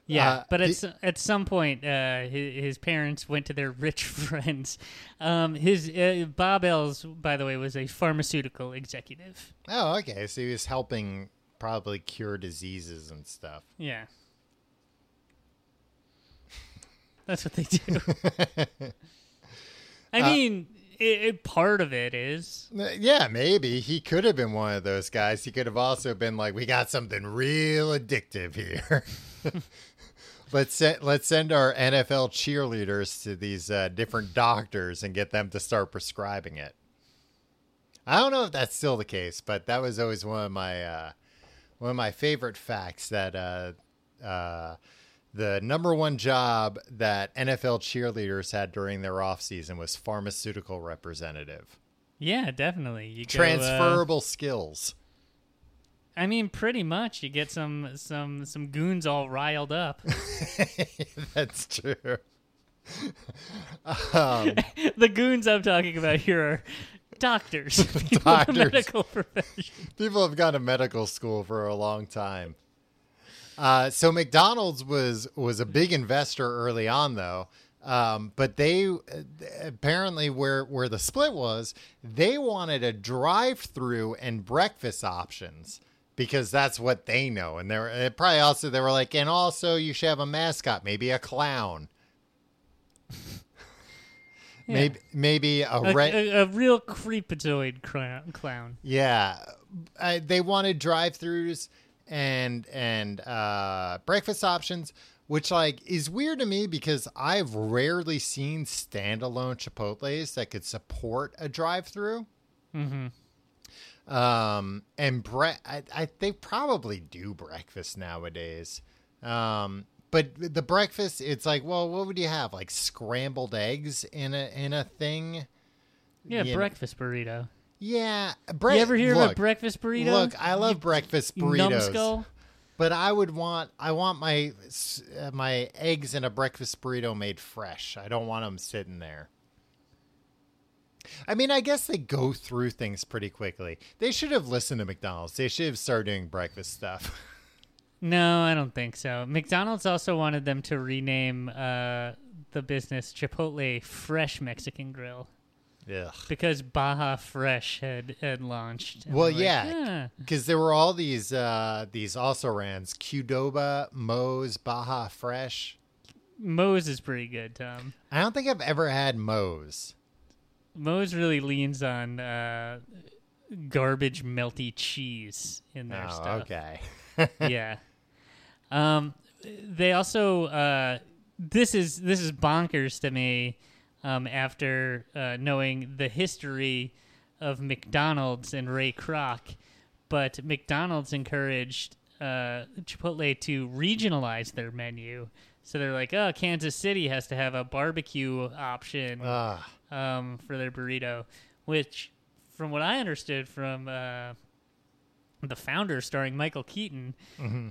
yeah, Uh, but at the- at some point, uh, his, his parents went to their rich friends. Um, his uh, Bob Ells, by the way, was a pharmaceutical executive. Oh, okay. So he was helping probably cure diseases and stuff. Yeah, that's what they do. I Uh, mean, it, it, part of it is Uh, Yeah, maybe he could have been one of those guys. He could have also been like, "We got something real addictive here. let's send let's send our NFL cheerleaders to these uh, different doctors and get them to start prescribing it." I don't know if that's still the case, but that was always one of my uh, one of my favorite facts that uh, uh, the number one job that NFL cheerleaders had during their off season was pharmaceutical representative yeah, definitely. You go, uh, transferable skills. I mean, pretty much. You get some some some goons all riled up. That's true. um, the goons I'm talking about here are doctors, people Doctors. medical profession. people have gone to medical school for a long time. Uh, so McDonald's was was a big investor early on, though. Um, but they uh, apparently where where the split was, they wanted a drive-through and breakfast options because that's what they know. And they're probably also they were like, and also you should have a mascot, maybe a clown, maybe maybe a A, red. a, a real creepazoid clown. clown. Yeah, I, they wanted drive-throughs and and uh, breakfast options, which like is weird to me because I've rarely seen standalone Chipotle's that could support a drive-through. Mm-hmm. Um, and bre- I, I they probably do breakfast nowadays. Um, but the breakfast, it's like, well, what would you have? Like scrambled eggs in a in a thing? Yeah, You know- breakfast burrito. Yeah, bre- you ever hear of a breakfast burrito? Look, I love breakfast burritos, numbskull. but I would want I want my uh, my eggs in a breakfast burrito made fresh. I don't want them sitting there. I mean, I guess they go through things pretty quickly. They should have listened to McDonald's. They should have started doing breakfast stuff. No, I don't think so. McDonald's also wanted them to rename uh, the business Chipotle Fresh Mexican Grill Ugh. because Baja Fresh had had launched. Well, like, yeah, because there were all these uh these also rans Qdoba, Moe's, Baja Fresh. Moe's is pretty good, Tom. I don't think I've ever had Moe's. Moe's really leans on uh, garbage melty cheese in their Oh, stuff. okay. yeah. Um, they also uh, this is this is bonkers to me. Um, after uh, knowing the history of McDonald's and Ray Kroc, but McDonald's encouraged uh, Chipotle to regionalize their menu. So they're like, oh, Kansas City has to have a barbecue option Ah. um, for their burrito, which, from what I understood from uh, the founder, starring Michael Keaton,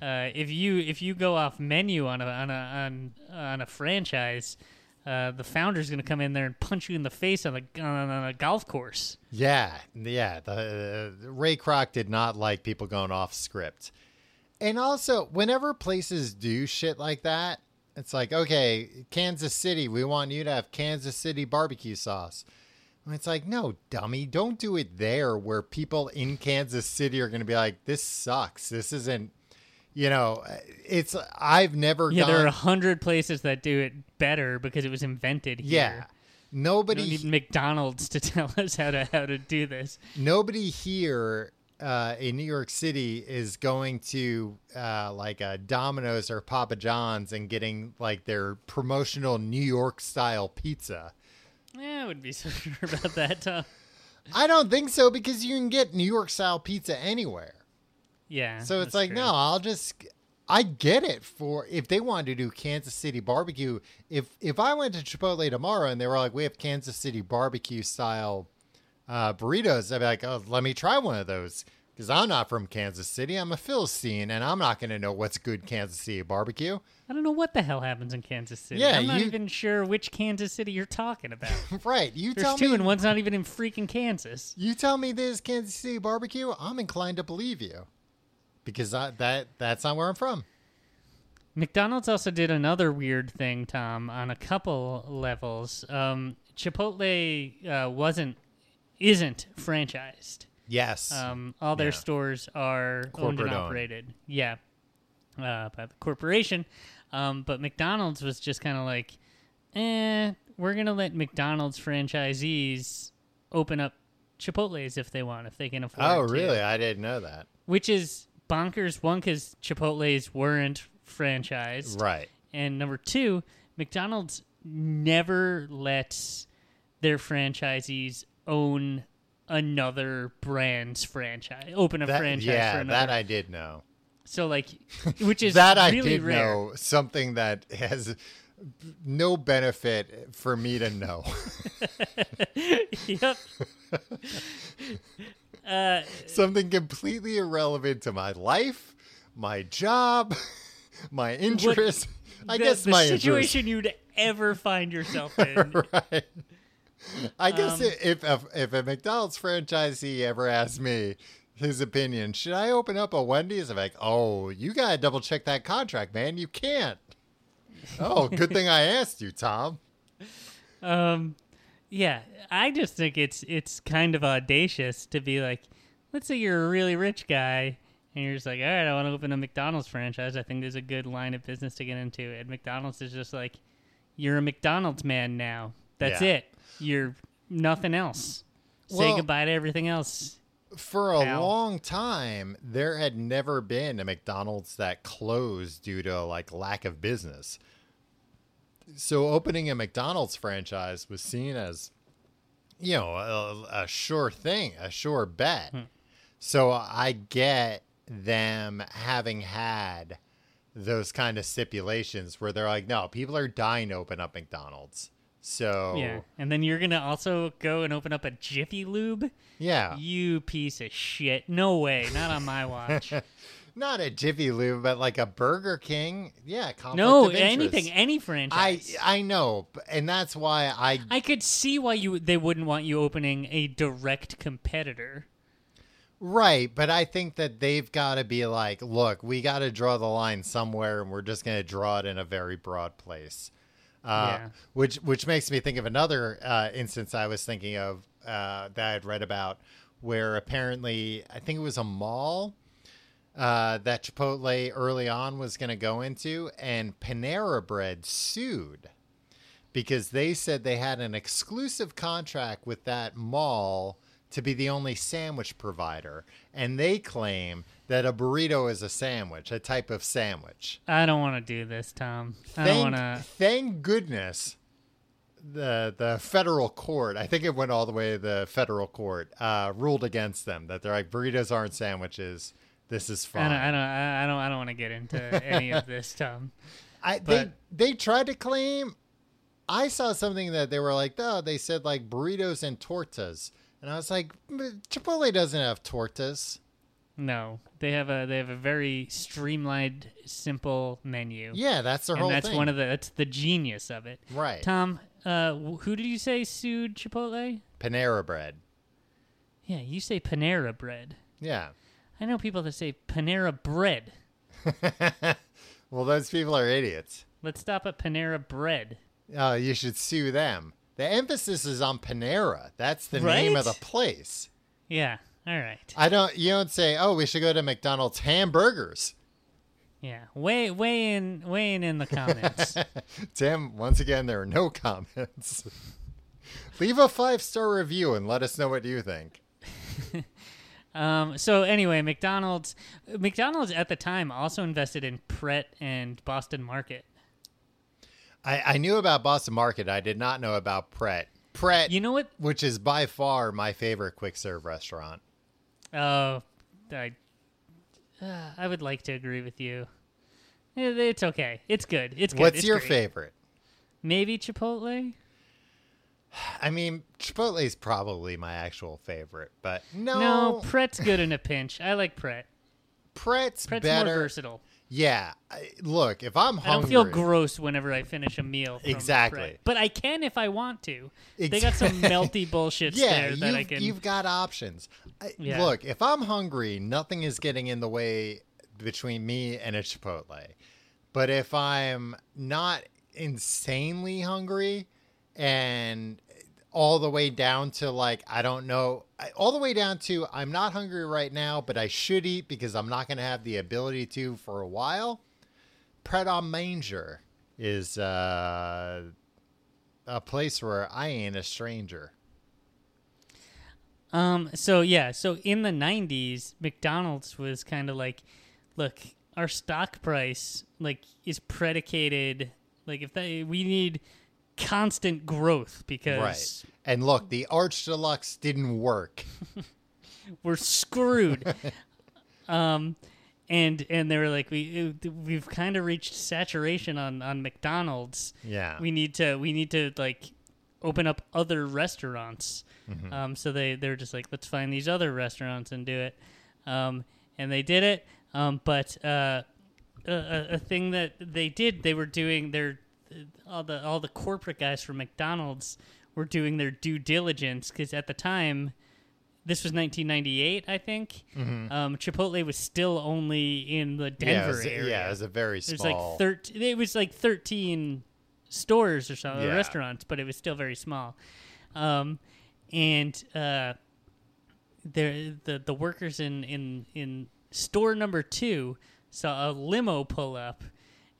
uh, if you if you go off menu on a on a on, on a franchise, uh, the founder's going to come in there and punch you in the face on a, on a golf course. Yeah, yeah. The uh, Ray Kroc did not like people going off script, and also whenever places do shit like that, it's like, okay, Kansas City, we want you to have Kansas City barbecue sauce. And it's like, no, dummy, don't do it there where people in Kansas City are going to be like, this sucks. This isn't, you know, it's, I've never Yeah, gone. there are a hundred places that do it better because it was invented here. yeah. Nobody don't need McDonald's to tell us how to how to do this. nobody here uh, in New York City is going to uh, like a Domino's or Papa John's and getting like their promotional New York style pizza. Yeah, I wouldn't be so sure about that, Tom. I don't think so because you can get New York style pizza anywhere. Yeah. So it's like, true. no, I'll just I get it for if they wanted to do Kansas City barbecue. If if I went to Chipotle tomorrow and they were like, we have Kansas City barbecue style uh, burritos, I'd be like, oh, let me try one of those because I'm not from Kansas City. I'm a Philistine, and I'm not going to know what's good Kansas City barbecue. I don't know what the hell happens in Kansas City. Yeah, I'm not you- even sure which Kansas City you're talking about. right? You There's tell two, me. and one's not even in freaking Kansas. You tell me this Kansas City barbecue. I'm inclined to believe you because I, that that's not where I'm from. McDonald's also did another weird thing, Tom, on a couple levels. Um, Chipotle uh, wasn't, isn't franchised. Yes. Um, all their Yeah. stores are owned and Corporate owned. operated. Yeah, uh, by the corporation. Um, but McDonald's was just kind of like, eh, we're gonna let McDonald's franchisees open up Chipotle's if they want, if they can afford. oh, to. really? I didn't know that. Which is bonkers. One, because Chipotle's weren't franchised, Right. and number two, McDonald's never lets their franchisees own another brand's franchise, open a That, franchise yeah, for another. that I did know. so like, which is that I really did rare. know. Something that has no benefit for me to know. yep. uh, something completely irrelevant to my life, my job, my interest. I the, guess the my situation you'd ever find yourself in. right. I guess Um, if, if if a McDonald's franchisee ever asked me his opinion, should I open up a Wendy's? I'm like, oh, you gotta double check that contract, man. You can't. Oh, good thing I asked you, Tom. Um, yeah, I just think it's it's kind of audacious to be like, let's say you're a really rich guy and you're just like, all right, I want to open a McDonald's franchise. I think there's a good line of business to get into. And McDonald's is just like, you're a McDonald's man now. That's Yeah. it. You're nothing else. Say Well- goodbye to everything else. For a Pal. long time, there had never been a McDonald's that closed due to like lack of business. So opening a McDonald's franchise was seen as, you know, a, a sure thing, a sure bet. Hmm. So I get them having had those kind of stipulations where they're like, no, people are dying to open up McDonald's. So Yeah. And then you're going to also go and open up a Jiffy Lube? yeah. You piece of shit. No way. Not on my watch. Not a Jiffy Lube, but like a Burger King. Yeah, conflict no, of interest. anything, any I franchise. I know, b- and that's why I I could see why you they wouldn't want you opening a direct competitor. right, but I think that they've got to be like, look, we got to draw the line somewhere, and we're just going to draw it in a very broad place. Uh, Yeah. Which which makes me think of another uh, instance I was thinking of uh, that I'd read about, where apparently I think it was a mall uh, that Chipotle early on was going to go into, and Panera Bread sued because they said they had an exclusive contract with that mall to be the only sandwich provider, and they claim that a burrito is a sandwich, a type of sandwich. I don't want to do this, Tom. I don't Thank, want to. thank goodness the the federal court, I think it went all the way to the federal court, uh, ruled against them that they're like burritos aren't sandwiches. This is fun. I don't. I don't. I don't. I don't want to get into any of this, Tom. I But- they they tried to claim. I saw something that they were like, oh, they said like burritos and tortas, and I was like, Chipotle doesn't have tortas. No, they have a they have a very streamlined, simple menu. Yeah, that's their and whole that's thing. one of the that's the genius of it. right. Tom, uh, who did you say sued Chipotle? Panera bread. Yeah, you say Panera bread. Yeah. I know people that say Panera bread. well, those people are idiots. Let's stop at Panera bread. Uh, you should sue them. The emphasis is on Panera. That's the name of the place. Yeah. All right. I don't. You don't say, "Oh, we should go to McDonald's hamburgers." Yeah. Weigh weigh in weigh in in the comments. Tim, once again, there are no comments. Leave a five star review and let us know what you think. Um. So anyway, McDonald's McDonald's at the time also invested in Pret and Boston Market. I, I knew about Boston Market. I did not know about Pret. Pret, You know what? which is by far my favorite quick serve restaurant. Oh, I uh, I would like to agree with you. It's okay. It's good. It's good. What's It's your great. favorite? Maybe Chipotle. I mean, Chipotle is probably my actual favorite, but no, No, Pret's good in a pinch. I like Pret. Pret's, Pret's better. more versatile. Yeah, I, look, if I'm I hungry, don't feel gross whenever I finish a meal. From Exactly. Pret. But I can if I want to. They got some melty bullshit yeah, there that you've, I can. you've got options. I, Yeah. Look, if I'm hungry, nothing is getting in the way between me and a Chipotle. But if I'm not insanely hungry and all the way down to like I don't know, all the way down to I'm not hungry right now, but I should eat because I'm not going to have the ability to for a while. Pret a Manger is uh, a place where I ain't a stranger. Um. So yeah. So in the '90s, McDonald's was kind of like, look, our stock price like is predicated like if they we need constant growth because Right. And look, the Arch Deluxe didn't work. we're screwed. um, and and they were like, we we've kind of reached saturation on on McDonald's. Yeah. We need to we need to like open up other restaurants. Mm-hmm. Um, so they they're just like, let's find these other restaurants and do it. Um, and they did it. Um, but uh, a, a a thing that they did, they were doing their all the all the corporate guys from McDonald's were doing their due diligence because at the time this was 1998, I think. Um, Chipotle was still only in the Mm-hmm. yeah, Denver area. yeah, it was a very It was like thirteen. It was like thirteen stores or so, Yeah. restaurants, but it was still very small. Um, and uh, there, the the workers in in in store number two saw a limo pull up,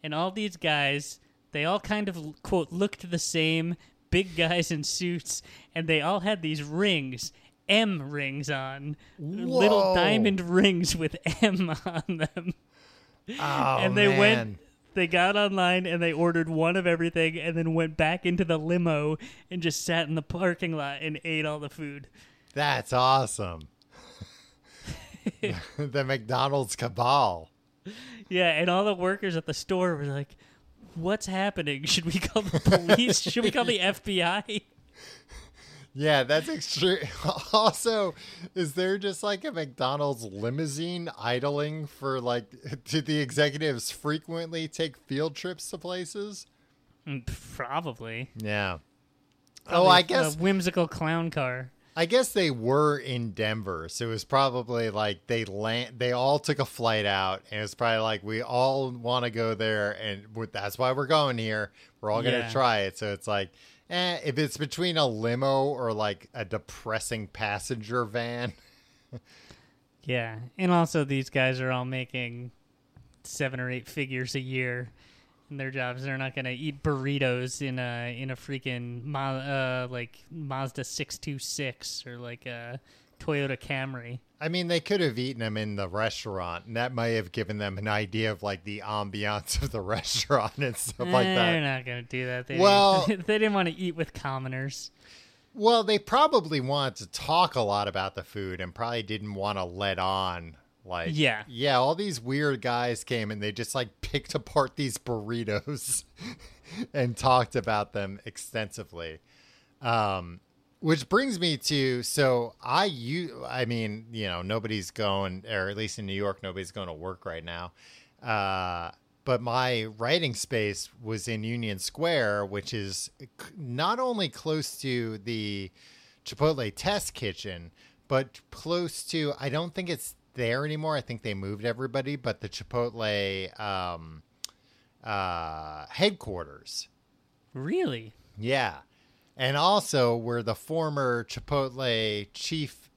and all these guys, they all kind of quote looked the same, big guys in suits, and they all had these rings. M rings on little diamond rings with M on them oh, and they man. went they got online and they ordered one of everything and then went back into the limo and just sat in the parking lot and ate all the food That's awesome. the McDonald's cabal. yeah and all the workers at the store were like what's happening should we call the police should we call the fbi Yeah, that's extreme. Also, is there just like a McDonald's limousine idling for like, did the executives frequently take field trips to places? Mm, probably Yeah. Oh, I I a guess whimsical clown car I guess they were in Denver, so it was probably like they land. They all took a flight out, and it's probably like we all want to go there, and that's why we're going here. We're all gonna Yeah. try it. So it's like, eh, if it's between a limo or like a depressing passenger van, yeah and also these guys are all making seven or eight figures a year in their jobs. They're not gonna eat burritos in a in a freaking Ma- uh, like Mazda six two six or like a Toyota Camry. I mean, they could have eaten them in the restaurant, and that may have given them an idea of like the ambiance of the restaurant and stuff like Eh, that. They're not gonna do that. They, Well- they didn't want to eat with commoners. Well, they probably wanted to talk a lot about the food and probably didn't want to let on. Like, Yeah. yeah, all these weird guys came and they just like picked apart these burritos and talked about them extensively. Um, Which brings me to so I you I mean you know nobody's going or at least in New York nobody's going to work right now, uh, but my writing space was in Union Square, which is not only close to the Chipotle test kitchen, but close to I don't think it's there anymore. I think they moved everybody, but the Chipotle um, uh, headquarters. Really? Yeah. And also where the former Chipotle chief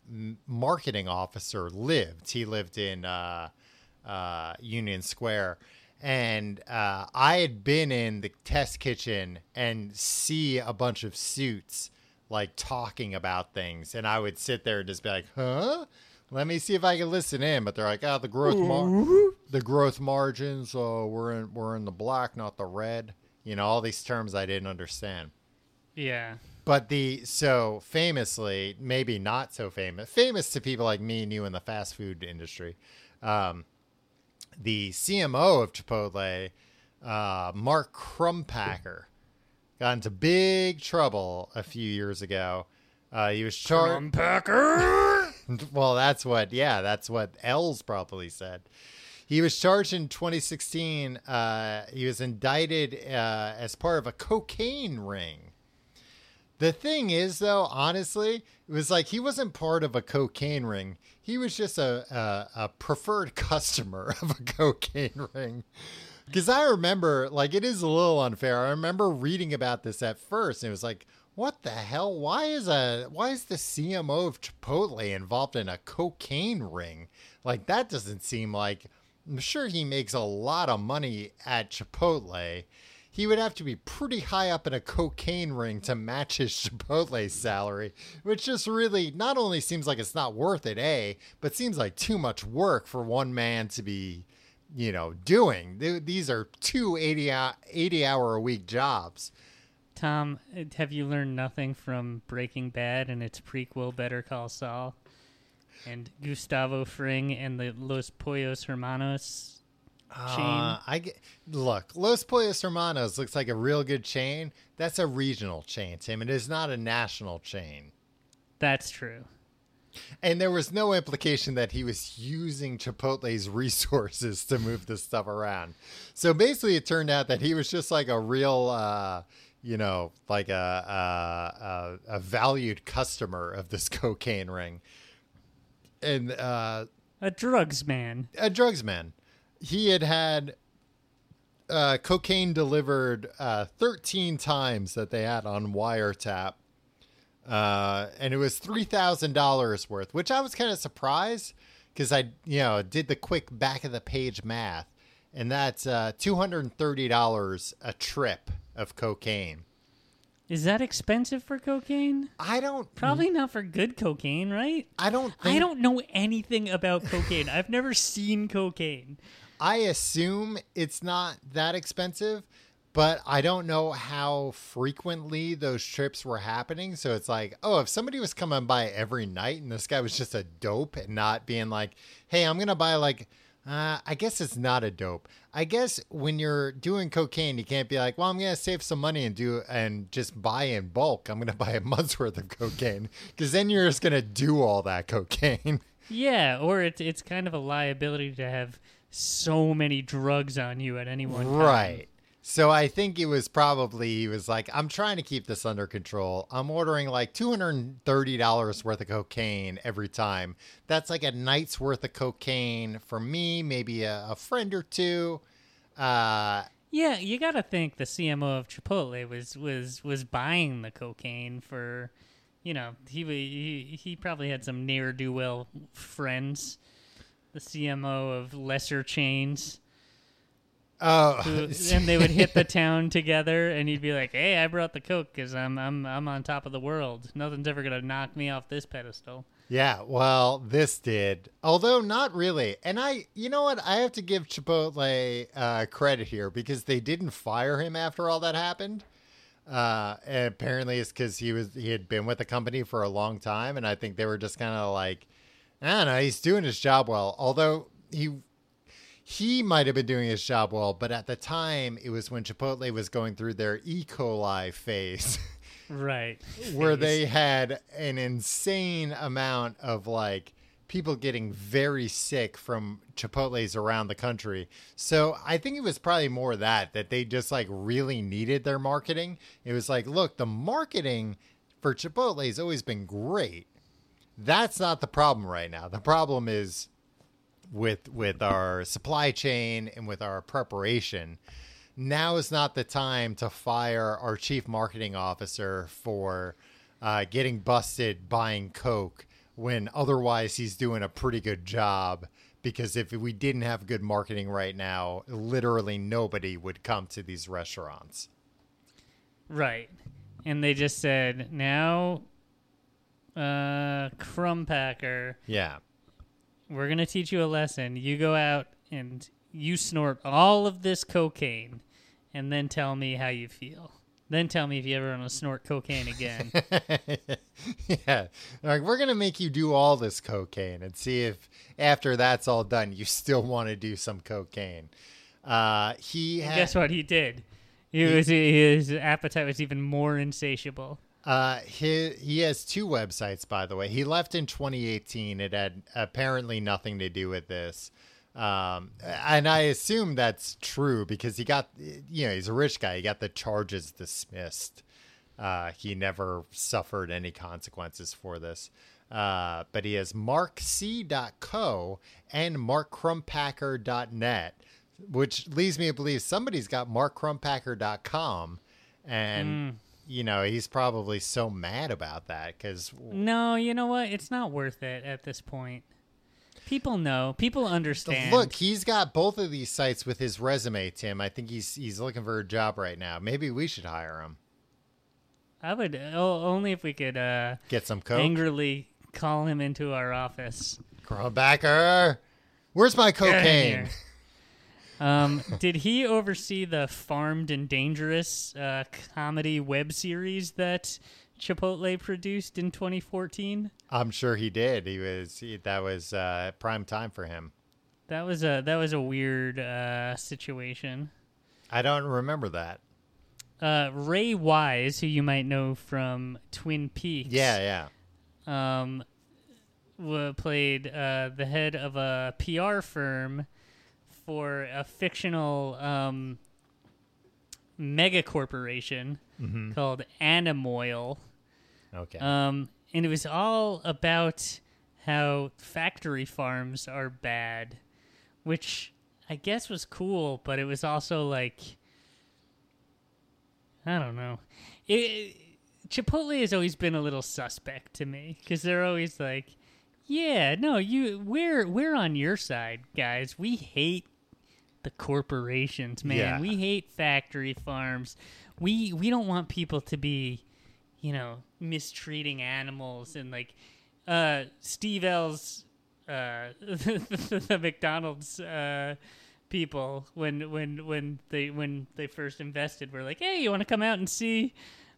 marketing officer lived. He lived in uh, uh, Union Square. And uh, I had been in the test kitchen and see a bunch of suits like talking about things. And I would sit there and just be like, huh? Let me see if I can listen in. But they're like, oh, the growth mar- the growth margins, uh, we're in we're in the black, not the red. You know, all these terms I didn't understand. Yeah. But the so famously, maybe not so famous, famous to people like me and you in the fast food industry, um, the CMO of Chipotle, uh, Mark Crumpacker, got into big trouble a few years ago. Uh, he was charged. Packer. well, that's what. Yeah, that's what Ells probably said. He was charged in 2016. Uh, he was indicted uh, as part of a cocaine ring. The thing is, though, honestly, it was like he wasn't part of a cocaine ring. He was just a, a, a preferred customer of a cocaine ring. Because I remember, like, it is a little unfair. I remember reading about this at first, and it was like, what the hell? Why is a why is the CMO of Chipotle involved in a cocaine ring? Like, that doesn't seem like. I'm sure he makes a lot of money at Chipotle he would have to be pretty high up in a cocaine ring to match his Chipotle salary, which just really not only seems like it's not worth it, A, but seems like too much work for one man to be, you know, doing. These are two 80 hour, 80 hour a week jobs. Tom, have you learned nothing from Breaking Bad and its prequel Better Call Saul? And Gustavo Fring and the Los Pollos Hermanos chain? Uh, I get, look, Los Pollos Hermanos looks like a real good chain. That's a regional chain, Tim. It is not a national chain. That's true. And there was no implication that he was using Chipotle's resources to move this stuff around. So basically, it turned out that he was just like a real, uh, you know, like a, a, a, a valued customer of this cocaine ring. And uh, A drugs man. a drugs man. He had had uh, cocaine delivered uh, 13 times that they had on wiretap. Uh, and it was $3,000 worth, which I was kind of surprised because I, you know, did the quick back of the page math. And that's uh, $230 a trip of cocaine. Is that expensive for cocaine? I don't Probably not for good cocaine, right? I don't think, I don't know anything about cocaine. I've never seen cocaine. I assume it's not that expensive, but I don't know how frequently those trips were happening. So it's like, oh, if somebody was coming by every night and this guy was just a dope and not being like, hey, I'm going to buy like, uh, I guess it's not a dope. I guess when you're doing cocaine, you can't be like, well, I'm going to save some money and do and just buy in bulk. I'm going to buy a month's worth of cocaine because then you're just going to do all that cocaine. Yeah, or it's it's kind of a liability to have so many drugs on you at any one time. Right. So I think it was probably he was like, I'm trying to keep this under control. I'm ordering like two hundred and thirty dollars worth of cocaine every time. That's like a night's worth of cocaine for me, maybe a, a friend or two. Uh, Yeah, you got to think the CMO of Chipotle was was was buying the cocaine for, you know, he he he probably had some ne'er do well friends, the CMO of lesser chains, oh, who, and they would hit the town together, and he'd be like, "Hey, I brought the coke because I'm I'm I'm on top of the world. Nothing's ever gonna knock me off this pedestal." Yeah, well, this did. Although not really. And I, you know what? I have to give Chipotle uh, credit here because they didn't fire him after all that happened. Uh, and apparently it's because he was he had been with the company for a long time, and I think they were just kind of like, I don't know, he's doing his job well. Although he he might have been doing his job well, but at the time it was when Chipotle was going through their E. coli phase. Right. where Phase. they had an insane amount of like people getting very sick from Chipotle's around the country. So I think it was probably more that that they just like really needed their marketing. It was like, look, the marketing for Chipotle has always been great. That's not the problem right now. The problem is with with our supply chain and with our preparation now is not the time to fire our chief marketing officer for uh, getting busted buying coke when otherwise he's doing a pretty good job. Because if we didn't have good marketing right now literally nobody would come to these restaurants. Right. And they just said, now, uh, Crumpacker, yeah we're going to teach you a lesson. You go out and you snort all of this cocaine and then tell me how you feel. Then tell me if you ever want to snort cocaine again. yeah like we're gonna make you do all this cocaine and see if after that's all done you still want to do some cocaine uh he had, Guess what he did? He was, his appetite was even more insatiable. Uh, he he has two websites, by the way. He left in 2018. It had apparently nothing to do with this, um, and I assume that's true because he got, you know, he's a rich guy. He got the charges dismissed. Uh, he never suffered any consequences for this. Uh, but he has markc.co and markcrumpacker.net, which leads me to believe somebody's got markcrumpacker.com. And, you know, he's probably so mad about that because, No, you know what? It's not worth it at this point. People know. People understand. look, he's got both of these sites with his resume, Tim. I think he's he's looking for a job right now. Maybe we should hire him. I would oh, only if we could uh, Get some coke. angrily call him into our office. Crawbacker. Where's my cocaine? Um, did he oversee the Farmed and Dangerous uh, comedy web series that Chipotle produced in 2014? I'm sure he did. He was he, that was uh, prime time for him. That was a that was a weird uh, situation. I don't remember that. Uh, Ray Wise, who you might know from Twin Peaks, Yeah, yeah. um, wa played uh, the head of a PR firm for a fictional um, mega corporation Mm-hmm. called Animoil. Okay. Um, and it was all about how factory farms are bad, which I guess was cool, but it was also like, I don't know. It, Chipotle has always been a little suspect to me because they're always like, yeah, no, you, we're we're on your side, guys. We hate the corporations, man. Yeah. We hate factory farms. We we don't want people to be, you know, mistreating animals and like uh Steve Ells uh the McDonald's uh people when when when they when they first invested were like, "Hey, you want to come out and see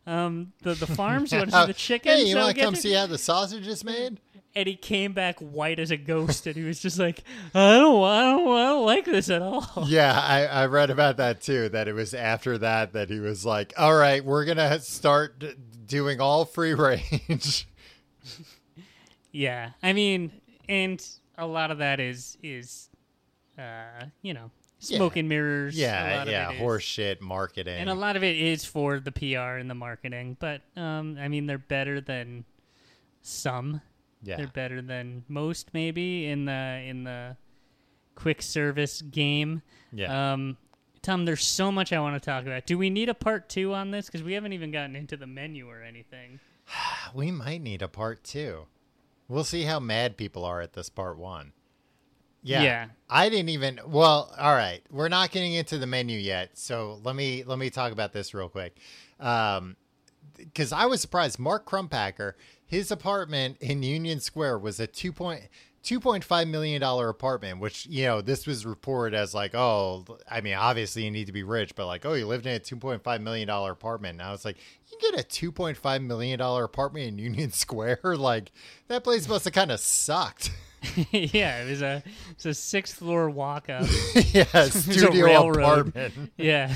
um the the farms? You want to see the chickens?" Hey, you want to come to- see how the sausage is made? And he came back white as a ghost, and he was just like, "I don't, I don't, I don't like this at all." Yeah, I, I read about that too. That it was after that that he was like, "All right, we're gonna start d- doing all free range." Yeah, I mean, and a lot of that is is, uh, you know, smoke and mirrors. a yeah, of yeah, it is. horse shit marketing. And a lot of it is for the PR and the marketing, but um, I mean, they're better than some. Yeah, They're better than most, maybe in the in the quick service game. yeah. Um, Tom, there's so much I want to talk about. Do we need a part two on this? Because we haven't even gotten into the menu or anything. we might need a part two. We'll see how mad people are at this part one. Yeah. Yeah. I didn't even well, all right. We're not getting into the menu yet. So let me let me talk about this real quick. Um because I was surprised. Mark Crumpacker, his apartment in Union Square was a two point two point five million dollar apartment, which you know this was reported as like, oh, I mean, obviously you need to be rich, but like, oh, you lived in a two point five million dollar apartment. And I was like, you can get a two point five million dollar apartment in Union Square, like that place must have kind of sucked. yeah, it was a it's a sixth floor walk up. yeah, studio apartment. yeah.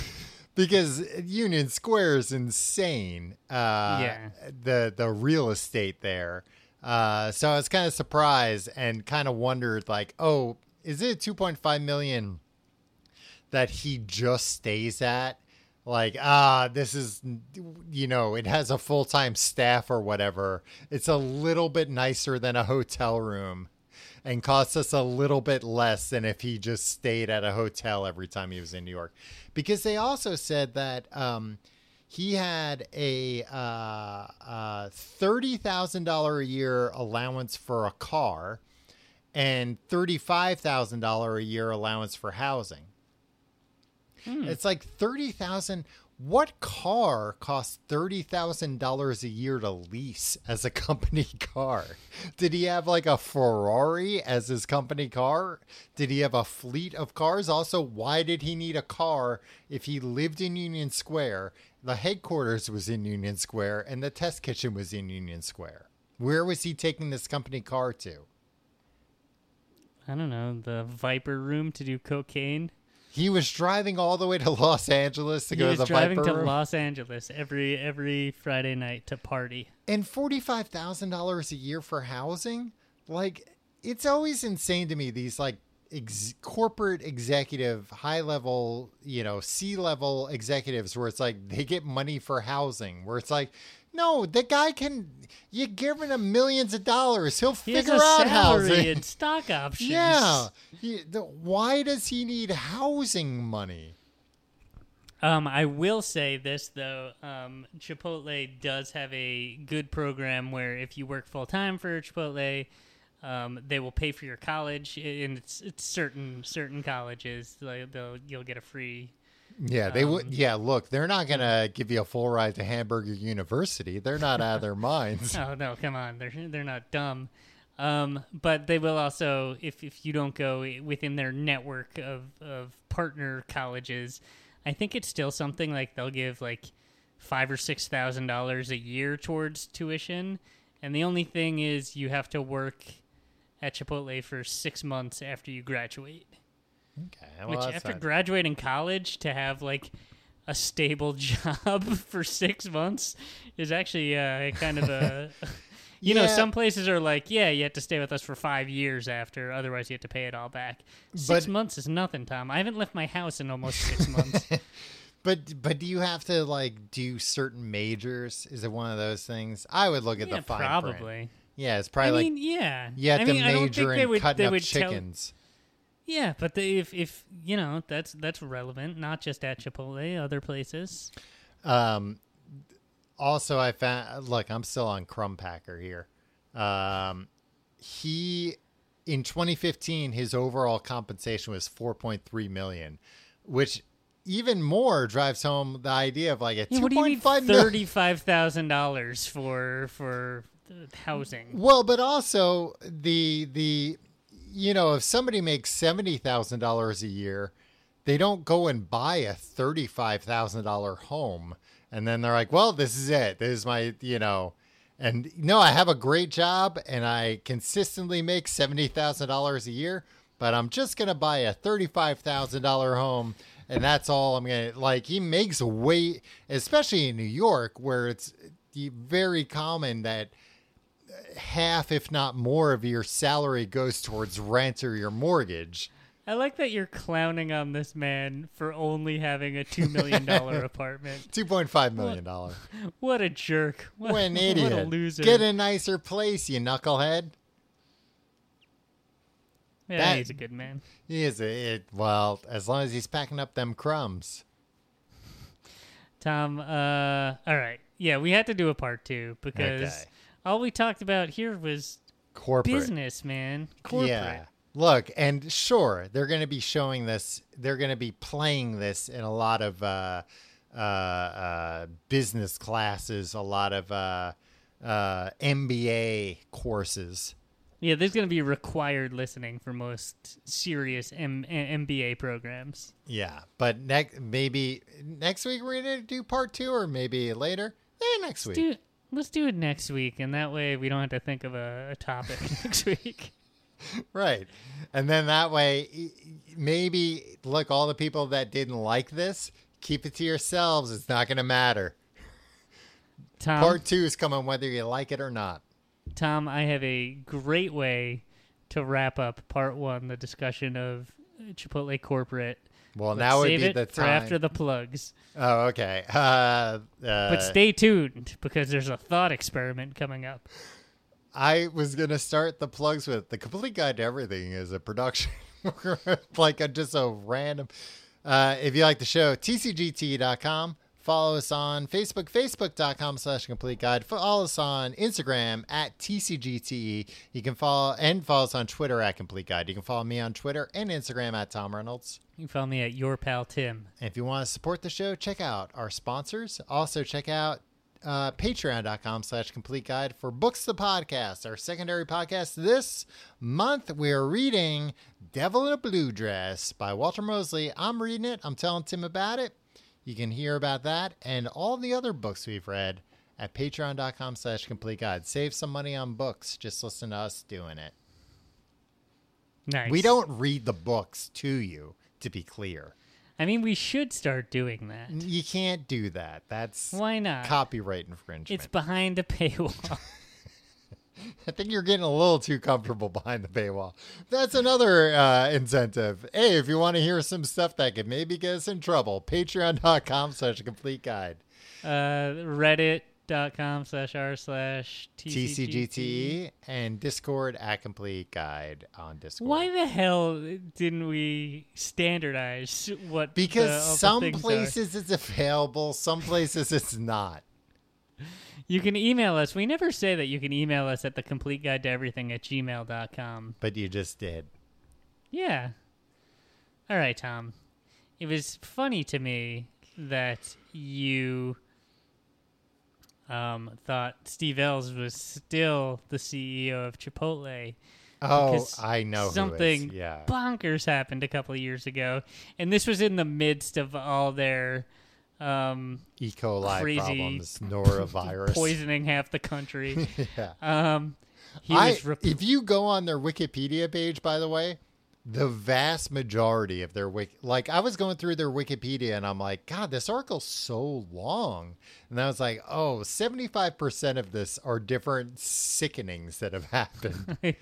Because Union Square is insane. Uh, Yeah. the the real estate there. Uh, so I was kind of surprised and kind of wondered, like, oh, is it two point five million that he just stays at? Like, ah, this is, you know, it has a full time staff or whatever. It's a little bit nicer than a hotel room and cost us a little bit less than if he just stayed at a hotel every time he was in New York. Because they also said that um, he had a uh, uh, $30,000 a year allowance for a car and $35,000 a year allowance for housing. It's like 30,000 what car costs $30,000 a year to lease as a company car? Did he have like a Ferrari as his company car? Did he have a fleet of cars? Also, why did he need a car if he lived in Union Square? The headquarters was in Union Square and the test kitchen was in Union Square. Where was he taking this company car to? I don't know the Viper Room to do cocaine. He was driving all the way to Los Angeles to He go to the driving Viper to Room. Los Angeles every every Friday night to party. and forty-five thousand dollars a year for housing like it's always insane to me these like ex- corporate executive high level you know c level executives where it's like they get money for housing where it's like no the guy can you're giving him millions of dollars he'll He has figure a out salary housing and stock options. yeah He- the, why does he need housing money Um, I will say this though, um, Chipotle does have a good program where if you work full time for Chipotle, um, they will pay for your college, and it's it's certain certain colleges like they'll you'll get a free. Yeah, they would. Um, Yeah, look, they're not gonna give you a full ride to Hamburger University. They're not out of their minds. Oh no, come on, they're they're not dumb. Um, but they will also, if if you don't go within their network of of partner colleges, I think it's still something like they'll give like five or six thousand dollars a year towards tuition, and the only thing is you have to work at Chipotle for six months after you graduate. Okay, well, Which after not- graduating college to have like a stable job for six months is actually uh, kind of a. You know, some places are like, yeah, you have to stay with us for five years after, otherwise you have to pay it all back. Six But- months is nothing, Tom. I haven't left my house in almost six months. but but do you have to like do certain majors? Is it one of those things? I would look at yeah, the fine probably. print. Yeah, it's I probably like mean, yeah. you have I mean, I don't major think they in would, cutting they up would tell- chickens. Yeah, but they, if if you know, that's that's relevant, not just at Chipotle, other places. Um, also, I found look, I'm still on Crumpacker here. Um, he in 2015, his overall compensation was 4.3 million, which even more drives home the idea of like a Yeah, what do you need 2.5 million. thirty-five thousand dollars for for housing? Well, but also the the you know if somebody makes seventy thousand dollars a year, they don't go and buy a thirty five thousand dollar home, and then they're like, well, this is it. This is my you know. And no, I have a great job and I consistently make seventy thousand dollars a year, but I'm just gonna buy a thirty-five thousand dollar home, and that's all I'm gonna like. He makes way, especially in New York, where it's very common that half, if not more, of your salary goes towards rent or your mortgage. I like that you're clowning on this man for only having a two million dollar apartment. Two point five million dollars. What a jerk! What, What an what idiot! a loser! Get a nicer place, you knucklehead. yeah, that- he's a good man. He is a, it. Well, as long as he's packing up them crumbs. Tom, uh, all right, yeah, we had to do a part two because Okay. All we talked about here was Corporate. business, man. Corporate. Yeah. Look, and sure, they're going to be showing this. They're going to be playing this in a lot of uh, uh, uh, business classes, a lot of uh, uh, MBA courses. Yeah, there's going to be required listening for most serious M- M- MBA programs. Yeah, but next maybe next week we're gonna do part two, or maybe later. Eh, next week. Do let's do it next week, and that way we don't have to think of a, a topic next week. Right, and then that way, maybe look all the people that didn't like this Keep it to yourselves. It's not going to matter. Tom, Part two is coming whether you like it or not. Tom, I have a great way to wrap up part one, the discussion of Chipotle corporate. Well, Let's now would be the time. after the plugs. Oh, okay. Uh, uh, But stay tuned because there's a thought experiment coming up. I was gonna start the plugs with the complete guide to everything is a production, like a, just a random. Uh, if you like the show, tcgt.com. Follow us on Facebook, facebook.com slash complete guide. Follow us on Instagram at TCGTE. You can follow and follow us on Twitter at complete guide. You can follow me on Twitter and Instagram at Tom Reynolds. You can follow me at your pal Tim. And if you want to support the show, check out our sponsors. Also, check out uh, patreon.com slash complete guide for books the podcast our secondary podcast this month we're reading devil in a blue dress by walter mosley i'm reading it i'm telling tim about it you can hear about that and all the other books we've read at patreon.com slash complete guide save some money on books just listen to us doing it Nice. we don't read the books to you to be clear I mean, we should start doing that. You can't do that. That's Why not? copyright infringement. It's behind a paywall. I think you're getting a little too comfortable behind the paywall. That's another uh, incentive. Hey, if you want to hear some stuff that could maybe get us in trouble, patreon.com slash complete guide. uh, Reddit.com slash r slash TCGTE E and Discord at complete guide on Discord. Why the hell didn't we standardize what? Because the some things are? places it's available, some places it's not. You can email us. We never say that you can email us at the complete guide to everything at gmail.com. But you just did. Yeah. All right, Tom. It was funny to me that you um, thought Steve Ells was still the CEO of Chipotle. Oh, I know. something. Yeah. bonkers happened a couple of years ago, and this was in the midst of all their um, E. coli crazy problems, norovirus. poisoning half the country. yeah. um, he I, was rep- if you go on their Wikipedia page, by the way, the vast majority of their wiki, like I was going through their Wikipedia and I'm like, God, this article's so long. And I was like, oh, 75% of this are different sickenings that have happened.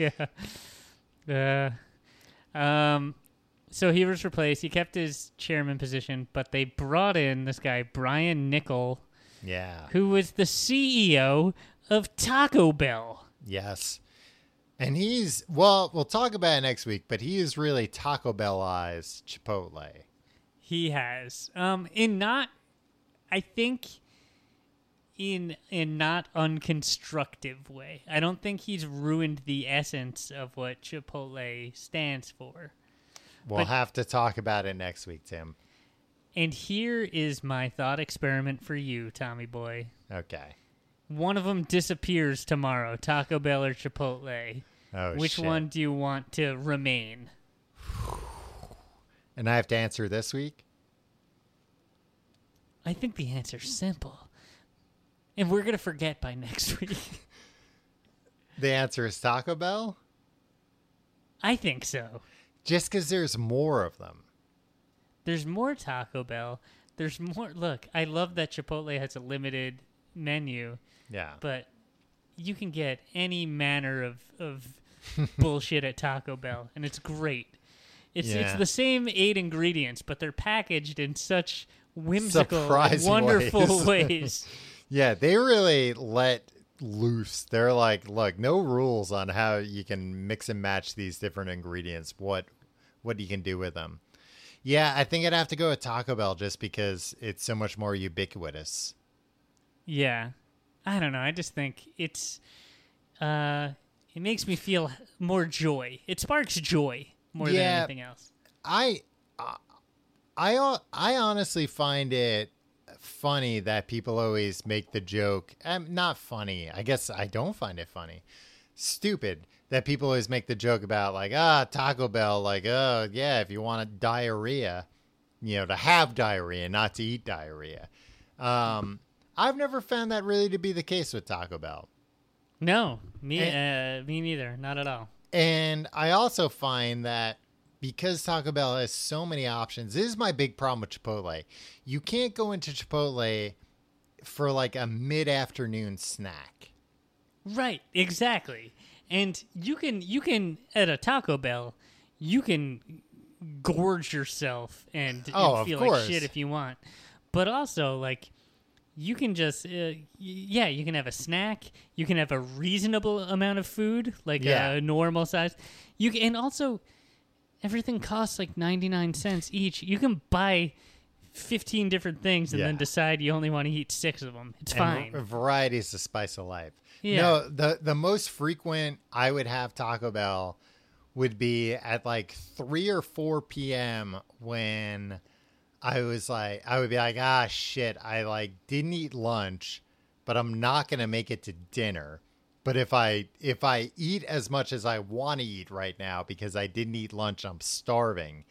yeah. Uh, um, so he was replaced. He kept his chairman position, but they brought in this guy Brian Niccol, yeah. who was the CEO of Taco Bell. Yes. And he's, well, we'll talk about it next week, but he is really Taco Bellized Chipotle. He has, um, in not, I think, in in not unconstructive way. I don't think he's ruined the essence of what Chipotle stands for. We'll But- have to talk about it next week, Tim. And here is my thought experiment for you, Tommy boy. Okay. One of them disappears tomorrow, Taco Bell or Chipotle. Oh, Which shit. one do you want to remain? And I have to answer this week? I think the answer's simple. And we're going to forget by next week. The answer is Taco Bell? I think so. Just because there's more of them. There's more Taco Bell. There's more. Look, I love that Chipotle has a limited menu, Yeah. but you can get any manner of, of bullshit at Taco Bell, and it's great. It's it's the same eight ingredients, but they're packaged in such whimsical, wonderful ways. ways. Yeah, they really let loose. They're like, look, no rules on how you can mix and match these different ingredients. What what you can do with them. Yeah, I think I'd have to go with Taco Bell just because it's so much more ubiquitous. Yeah. I don't know. I just think it's uh it makes me feel more joy. It sparks joy more than anything else. I I I honestly find it funny that people always make the joke. Um, not funny. I guess I don't find it funny. Stupid that people always make the joke about like ah Taco Bell like oh yeah if you want a diarrhea, you know to have diarrhea not to eat diarrhea. Um, I've never found that really to be the case with Taco Bell. No, me uh me neither, not at all. And I also find that because Taco Bell has so many options. This is my big problem with Chipotle. You can't go into Chipotle for like a mid-afternoon snack. Right, exactly. And you can you can at a Taco Bell, you can gorge yourself and, and Oh, of feel like shit if you want. But also like you can just uh, y- yeah, you can have a snack, you can have a reasonable amount of food, like Yeah. a normal size. You can, and also everything costs like 99 cents each. You can buy 15 different things and Yeah. then decide you only want to eat 6 of them. It's And fine. v- variety is the spice of life. Yeah. No, the the most frequent I would have Taco Bell would be at like three or four p.m. when I was like, I would be like, ah, shit, I like didn't eat lunch, but I'm not gonna make it to dinner. But if I if I eat as much as I want to eat right now because I didn't eat lunch, I'm starving.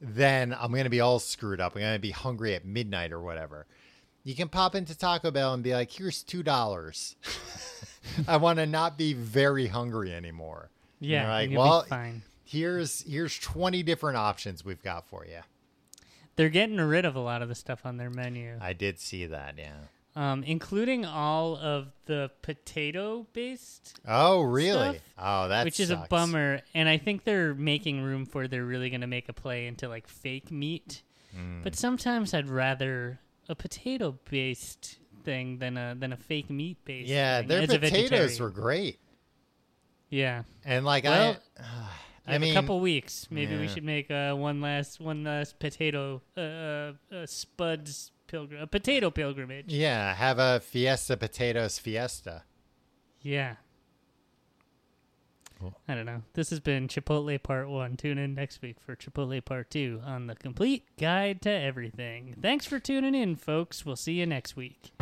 Then I'm gonna be all screwed up. I'm gonna be hungry at midnight or whatever. You can pop into Taco Bell and be like, "Here's two dollars. I want to not be very hungry anymore." Yeah, like, well, fine. here's here's 20 different options we've got for you. They're getting rid of a lot of the stuff on their menu, I did see that, yeah. um, including all of the potato-based, Oh, really? Stuff, oh, that which is a bummer. And I think they're making room for they're really going to make a play into like fake meat. Mm. But sometimes I'd rather a potato-based thing than a than a fake meat-based. Yeah, thing their potatoes were great. Yeah, And like Well, I We I mean a couple weeks. Maybe we should make uh, one last one last potato uh, uh, uh, spuds pilgrim a potato pilgrimage. yeah, have a Fiesta Potatoes Fiesta. Yeah. Cool. I don't know. This has been Chipotle Part 1. Tune in next week for Chipotle Part 2 on the complete guide to everything. Thanks for tuning in, folks. We'll see you next week.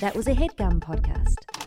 That was a headgum podcast.